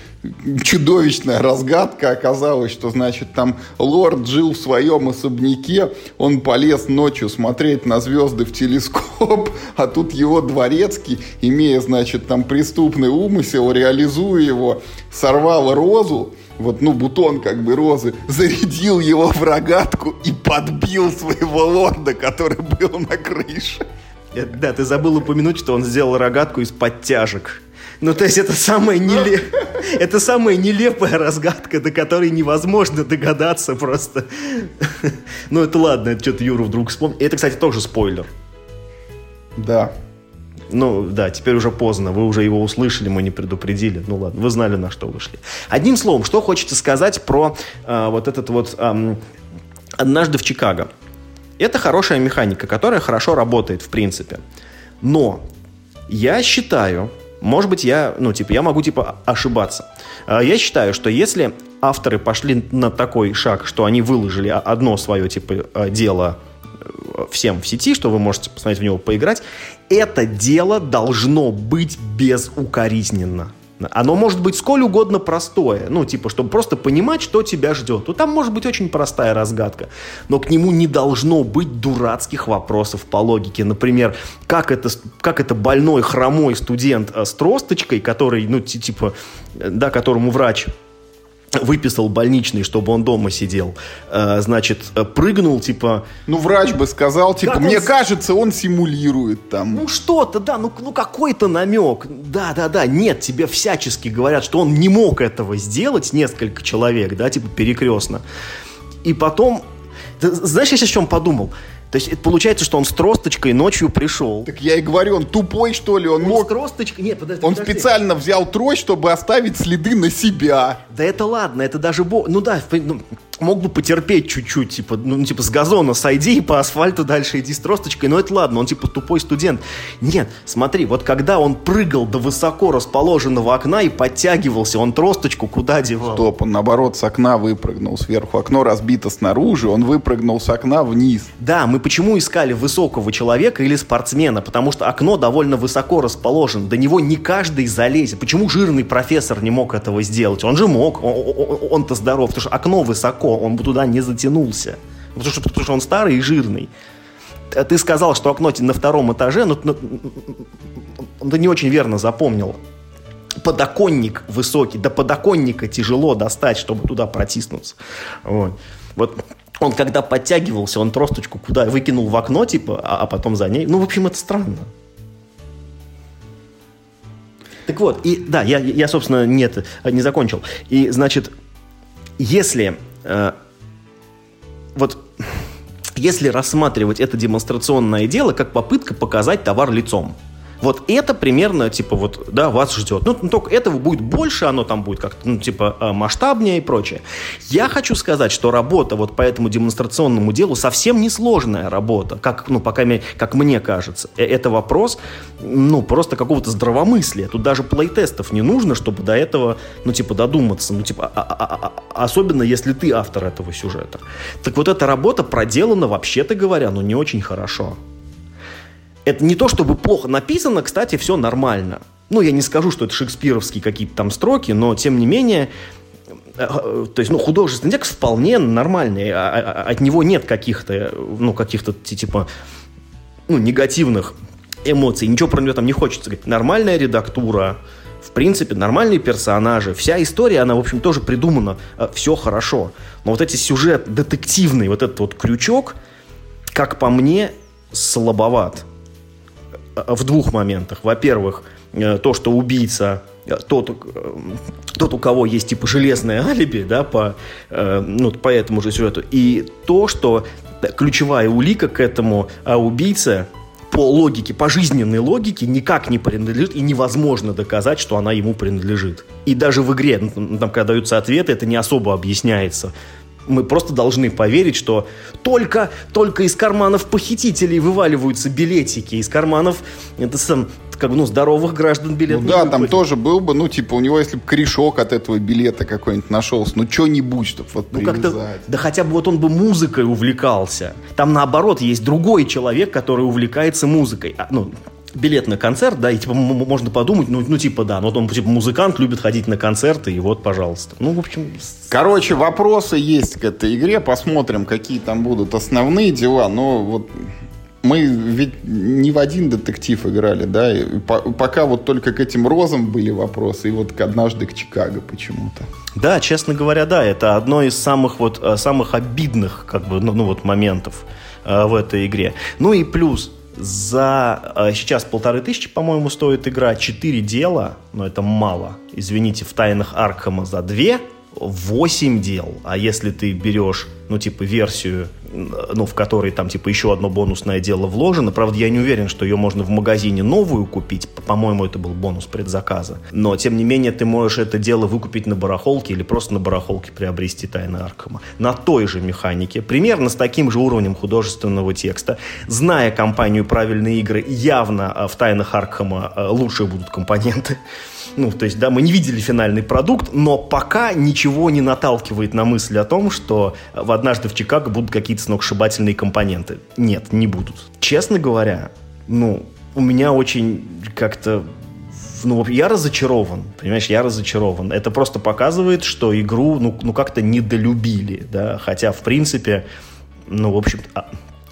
A: чудовищная разгадка оказалась, что, значит, там лорд жил в своем особняке, он полез ночью смотреть на звезды в телескоп, а тут его дворецкий, имея, значит, там преступный умысел, реализуя его, сорвал розу, вот, ну, бутон как бы розы, зарядил его в рогатку и подбил своего лорда, который был на крыше.
B: Э, да, ты забыл упомянуть, что он сделал рогатку из подтяжек. Ну, то есть это самое нелепое... Это самая нелепая разгадка, до которой невозможно догадаться просто. Ну, это ладно, это что-то Юра вдруг вспомнил. Это, кстати, тоже спойлер.
A: Да.
B: Ну, да, теперь уже поздно. Вы уже его услышали, мы не предупредили. Ну, ладно, вы знали, на что вышли. Одним словом, что хочется сказать про э, вот этот вот э, «Однажды в Чикаго». Это хорошая механика, которая хорошо работает, в принципе. Но я считаю, может быть, я, ну, типа, я могу, типа, ошибаться. А, я считаю, что если авторы пошли на такой шаг, что они выложили одно свое, типа, а, дело э, всем в сети, что вы можете посмотреть в него поиграть, это дело должно быть безукоризненно. Оно может быть сколь угодно простое, ну, типа, чтобы просто понимать, что тебя ждет. Ну, там может быть очень простая разгадка, но к нему не должно быть дурацких вопросов по логике. Например, как это, как это больной, хромой студент э, с тросточкой, который, ну, типа, э, да, которому врач выписал больничный, чтобы он дома сидел, э, значит, э, прыгнул, типа...
A: Ну, врач бы сказал, типа, как мне он... кажется, он симулирует там.
B: Ну, что-то, да, ну, ну какой-то намек. Да-да-да, нет, тебе всячески говорят, что он не мог этого сделать, несколько человек, да, типа, перекрестно. И потом... Ты, знаешь, я сейчас о чем подумал? То есть это получается, что он с тросточкой ночью пришел.
A: Так я и говорю, он тупой, что ли? Он, он мог...
B: с тросточкой... Нет, подожди,
A: Он
B: подожди.
A: специально взял трость, чтобы оставить следы на себя.
B: Да это ладно, это даже... Бо... Ну да, ну, мог бы потерпеть чуть-чуть, типа, ну, типа, с газона сойди и по асфальту дальше иди с тросточкой, но это ладно, он, типа, тупой студент. Нет, смотри, вот когда он прыгал до высоко расположенного окна и подтягивался, он тросточку куда девал?
A: Стоп, он, наоборот, с окна выпрыгнул сверху. Окно разбито снаружи, он выпрыгнул с окна вниз.
B: Да, мы почему искали высокого человека или спортсмена? Потому что окно довольно высоко расположено, до него не каждый залезет. Почему жирный профессор не мог этого сделать? Он же мог, он-то он, здоров, потому что окно высоко он бы туда не затянулся. Потому что, потому что он старый и жирный. Ты сказал, что окно на втором этаже, но, но ты не очень верно запомнил. Подоконник высокий, до подоконника тяжело достать, чтобы туда протиснуться. Вот. вот он когда подтягивался, он тросточку куда выкинул в окно, типа, а, а потом за ней. Ну, в общем, это странно. Так вот, и да, я, я собственно, нет, не закончил. И, значит, если Э, вот если рассматривать это демонстрационное дело как попытка показать товар лицом, вот это примерно, типа, вот, да, вас ждет. Ну, ну, только этого будет больше, оно там будет как-то, ну, типа, э, масштабнее и прочее. Я хочу сказать, что работа вот по этому демонстрационному делу совсем несложная работа, как, ну, пока, как мне кажется. Э, это вопрос, ну, просто какого-то здравомыслия. Тут даже плейтестов не нужно, чтобы до этого, ну, типа, додуматься. Ну, типа, а, а, а, а, особенно если ты автор этого сюжета. Так вот эта работа проделана, вообще-то говоря, ну, не очень хорошо. Это не то, чтобы плохо написано, кстати, все нормально. Ну, я не скажу, что это шекспировские какие-то там строки, но, тем не менее, э, э, то есть, ну, художественный текст вполне нормальный, а, а, а, от него нет каких-то, ну, каких-то, типа, ну, негативных эмоций, ничего про него там не хочется говорить. Нормальная редактура, в принципе, нормальные персонажи, вся история, она, в общем, тоже придумана, э, все хорошо. Но вот эти сюжет детективный, вот этот вот крючок, как по мне, слабоват в двух моментах. Во-первых, э, то, что убийца э, тот, э, тот, у кого есть типа железное алиби, да, по, ну, по этому же сюжету, и то, что ключевая улика к этому а убийце по логике, по жизненной логике никак не принадлежит и невозможно доказать, что она ему принадлежит. И даже в игре, там, когда даются ответы, это не особо объясняется мы просто должны поверить, что только, только из карманов похитителей вываливаются билетики, из карманов это сам, как ну, здоровых граждан билет
A: ну, да, там тоже был бы, ну, типа, у него, если бы корешок от этого билета какой-нибудь нашелся, ну, что-нибудь, чтобы вот ну,
B: как-то, Да хотя бы вот он бы музыкой увлекался. Там, наоборот, есть другой человек, который увлекается музыкой. А, ну, билет на концерт, да, и типа можно подумать, ну, ну типа да, ну вот он типа музыкант, любит ходить на концерты, и вот, пожалуйста. Ну, в общем...
A: Короче, вопросы есть к этой игре, посмотрим, какие там будут основные дела, но вот мы ведь не в один детектив играли, да, и по пока вот только к этим розам были вопросы, и вот к однажды к Чикаго почему-то.
B: Да, честно говоря, да, это одно из самых вот, э, самых обидных, как бы, ну, ну вот моментов э, в этой игре. Ну и плюс, За э, сейчас полторы тысячи, по-моему, стоит игра. Четыре дела, но это мало. Извините, в тайнах Аркхема за две, восемь дел. А если ты берешь, ну, типа, версию ну, в которой там, типа, еще одно бонусное дело вложено. Правда, я не уверен, что ее можно в магазине новую купить. По-моему, это был бонус предзаказа. Но, тем не менее, ты можешь это дело выкупить на барахолке или просто на барахолке приобрести Тайны Аркама. На той же механике, примерно с таким же уровнем художественного текста. Зная компанию «Правильные игры», явно а, в Тайнах Аркама а, лучше будут компоненты. Ну, то есть, да, мы не видели финальный продукт, но пока ничего не наталкивает на мысль о том, что в «Однажды в Чикаго» будут какие-то сногсшибательные компоненты. Нет, не будут. Честно говоря, ну, у меня очень как-то ну, я разочарован, понимаешь, я разочарован. Это просто показывает, что игру, ну, ну как-то недолюбили, да, хотя, в принципе, ну, в общем а,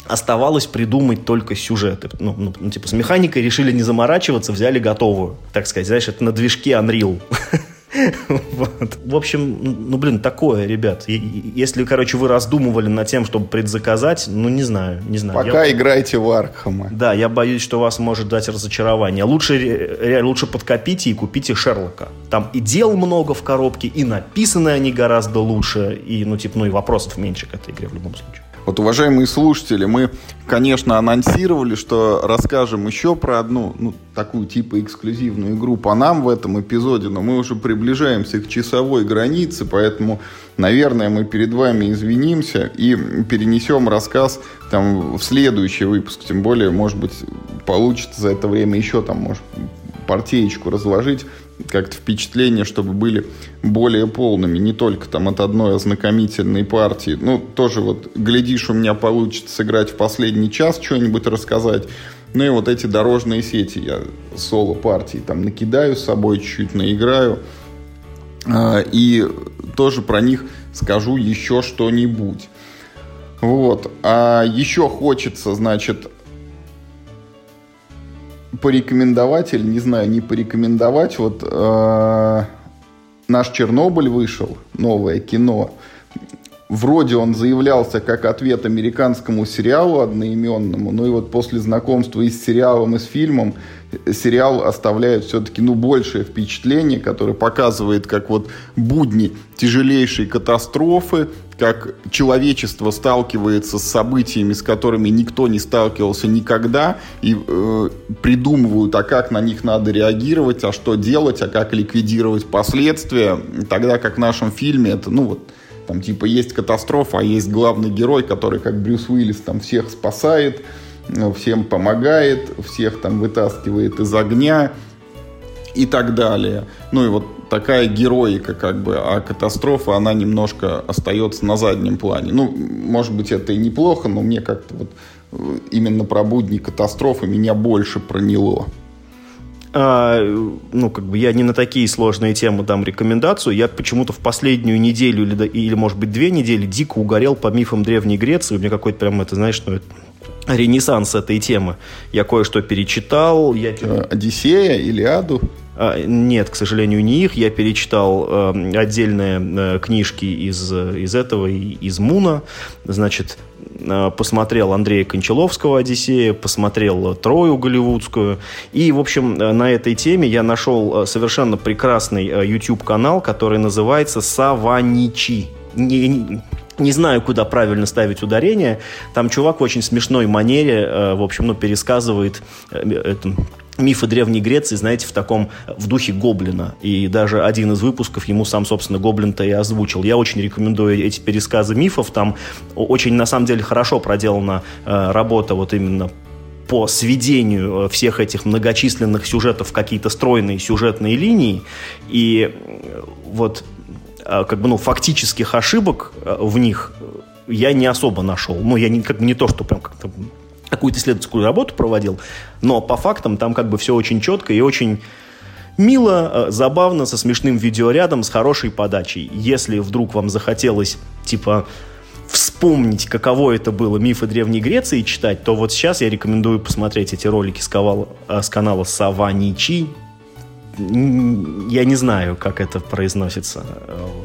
B: оставалось придумать только сюжеты. Ну, ну, ну, типа, с механикой решили не заморачиваться, взяли готовую, так сказать, знаешь, это на движке Unreal. Вот. В общем, ну, блин, такое, ребят. Если, короче, вы раздумывали над тем, чтобы предзаказать, ну, не знаю, не знаю.
A: Пока я... играйте в Аркхама.
B: Да, я боюсь, что вас может дать разочарование. Лучше, лучше подкопите и купите Шерлока. Там и дел много в коробке, и написаны они гораздо лучше, и, ну, типа, ну, и вопросов меньше к этой игре в любом случае.
A: Вот, уважаемые слушатели, мы, конечно, анонсировали, что расскажем еще про одну, ну, такую типа эксклюзивную игру по нам в этом эпизоде, но мы уже приближаемся к часовой границе, поэтому, наверное, мы перед вами извинимся и перенесем рассказ там в следующий выпуск. Тем более, может быть, получится за это время еще там, может, партеечку разложить как-то впечатления, чтобы были более полными, не только там от одной ознакомительной партии. Ну, тоже вот, глядишь, у меня получится сыграть в последний час, что-нибудь рассказать. Ну и вот эти дорожные сети я соло-партии там накидаю с собой, чуть-чуть наиграю. А, и тоже про них скажу еще что-нибудь. Вот. А еще хочется, значит, порекомендовать или, не знаю, не порекомендовать. Вот э, наш Чернобыль вышел, новое кино. Вроде он заявлялся как ответ американскому сериалу одноименному, но и вот после знакомства и с сериалом, и с фильмом, сериал оставляет все-таки ну, большее впечатление, которое показывает, как вот будни тяжелейшей катастрофы, как человечество сталкивается с событиями, с которыми никто не сталкивался никогда, и э, придумывают, а как на них надо реагировать, а что делать, а как ликвидировать последствия, тогда как в нашем фильме это, ну вот, там типа есть катастрофа, а есть главный герой, который как Брюс Уиллис там всех спасает, всем помогает, всех там вытаскивает из огня и так далее. Ну и вот такая героика как бы, а катастрофа, она немножко остается на заднем плане. Ну, может быть, это и неплохо, но мне как-то вот э, именно про будни катастрофы меня больше проняло
B: а, ну, как бы я не на такие сложные темы дам рекомендацию. Я почему-то в последнюю неделю или, или, может быть, две недели дико угорел по мифам Древней Греции. У меня какой-то прям, это, знаешь, ну, это ренессанс этой темы. Я кое-что перечитал. Я...
A: Э, Одиссея, Илиаду?
B: А, нет, к сожалению, не их. Я перечитал э, отдельные э, книжки из, из этого, из Муна. Значит, Э, посмотрел Андрея Кончаловского «Одиссея», посмотрел Трою голливудскую. И, в общем, э, на этой теме я нашел э, совершенно прекрасный YouTube-канал, который называется «Саваничи». Не, не, не знаю, куда правильно ставить ударение. Там чувак в очень смешной манере, в общем, ну, пересказывает это, мифы Древней Греции, знаете, в таком, в духе Гоблина. И даже один из выпусков ему сам, собственно, Гоблин-то и озвучил. Я очень рекомендую эти пересказы мифов. Там очень, на самом деле, хорошо проделана э, работа вот именно по сведению э, всех этих многочисленных сюжетов в какие-то стройные сюжетные линии. И э, вот э, как бы, ну, фактических ошибок в них я не особо нашел. Ну, я не, как бы не то, что прям как-то какую-то исследовательскую работу проводил, но по фактам там как бы все очень четко и очень мило, э, забавно, со смешным видеорядом, с хорошей подачей. Если вдруг вам захотелось, типа, вспомнить, каково это было мифы Древней Греции читать, то вот сейчас я рекомендую посмотреть эти ролики с, канала, э, с канала Саваничи я не знаю, как это произносится.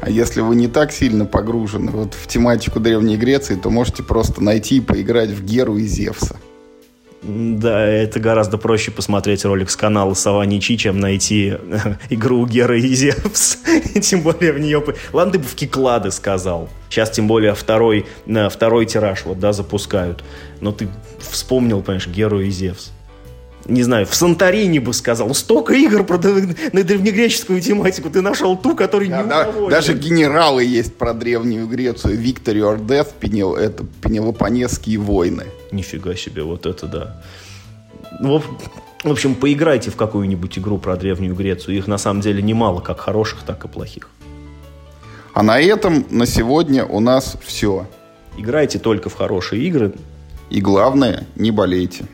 A: А если вы не так сильно погружены вот в тематику Древней Греции, то можете просто найти и поиграть в Геру и Зевса.
B: Да, это гораздо проще посмотреть ролик с канала Сова Ничи, чем найти игру Гера и Зевс. тем более в нее... Ладно, ты бы в Киклады сказал. Сейчас тем более второй, второй тираж вот, да, запускают. Но ты вспомнил, понимаешь, Геру и Зевс не знаю, в Санторини бы сказал. Столько игр про, на древнегреческую тематику. Ты нашел ту, которая да, не да,
A: Даже генералы есть про Древнюю Грецию. Victory or Death, Пенел, это Пенелопонесские войны.
B: Нифига себе, вот это да. Ну, в общем, поиграйте в какую-нибудь игру про Древнюю Грецию. Их на самом деле немало, как хороших, так и плохих.
A: А на этом на сегодня у нас все.
B: Играйте только в хорошие игры.
A: И главное, не болейте.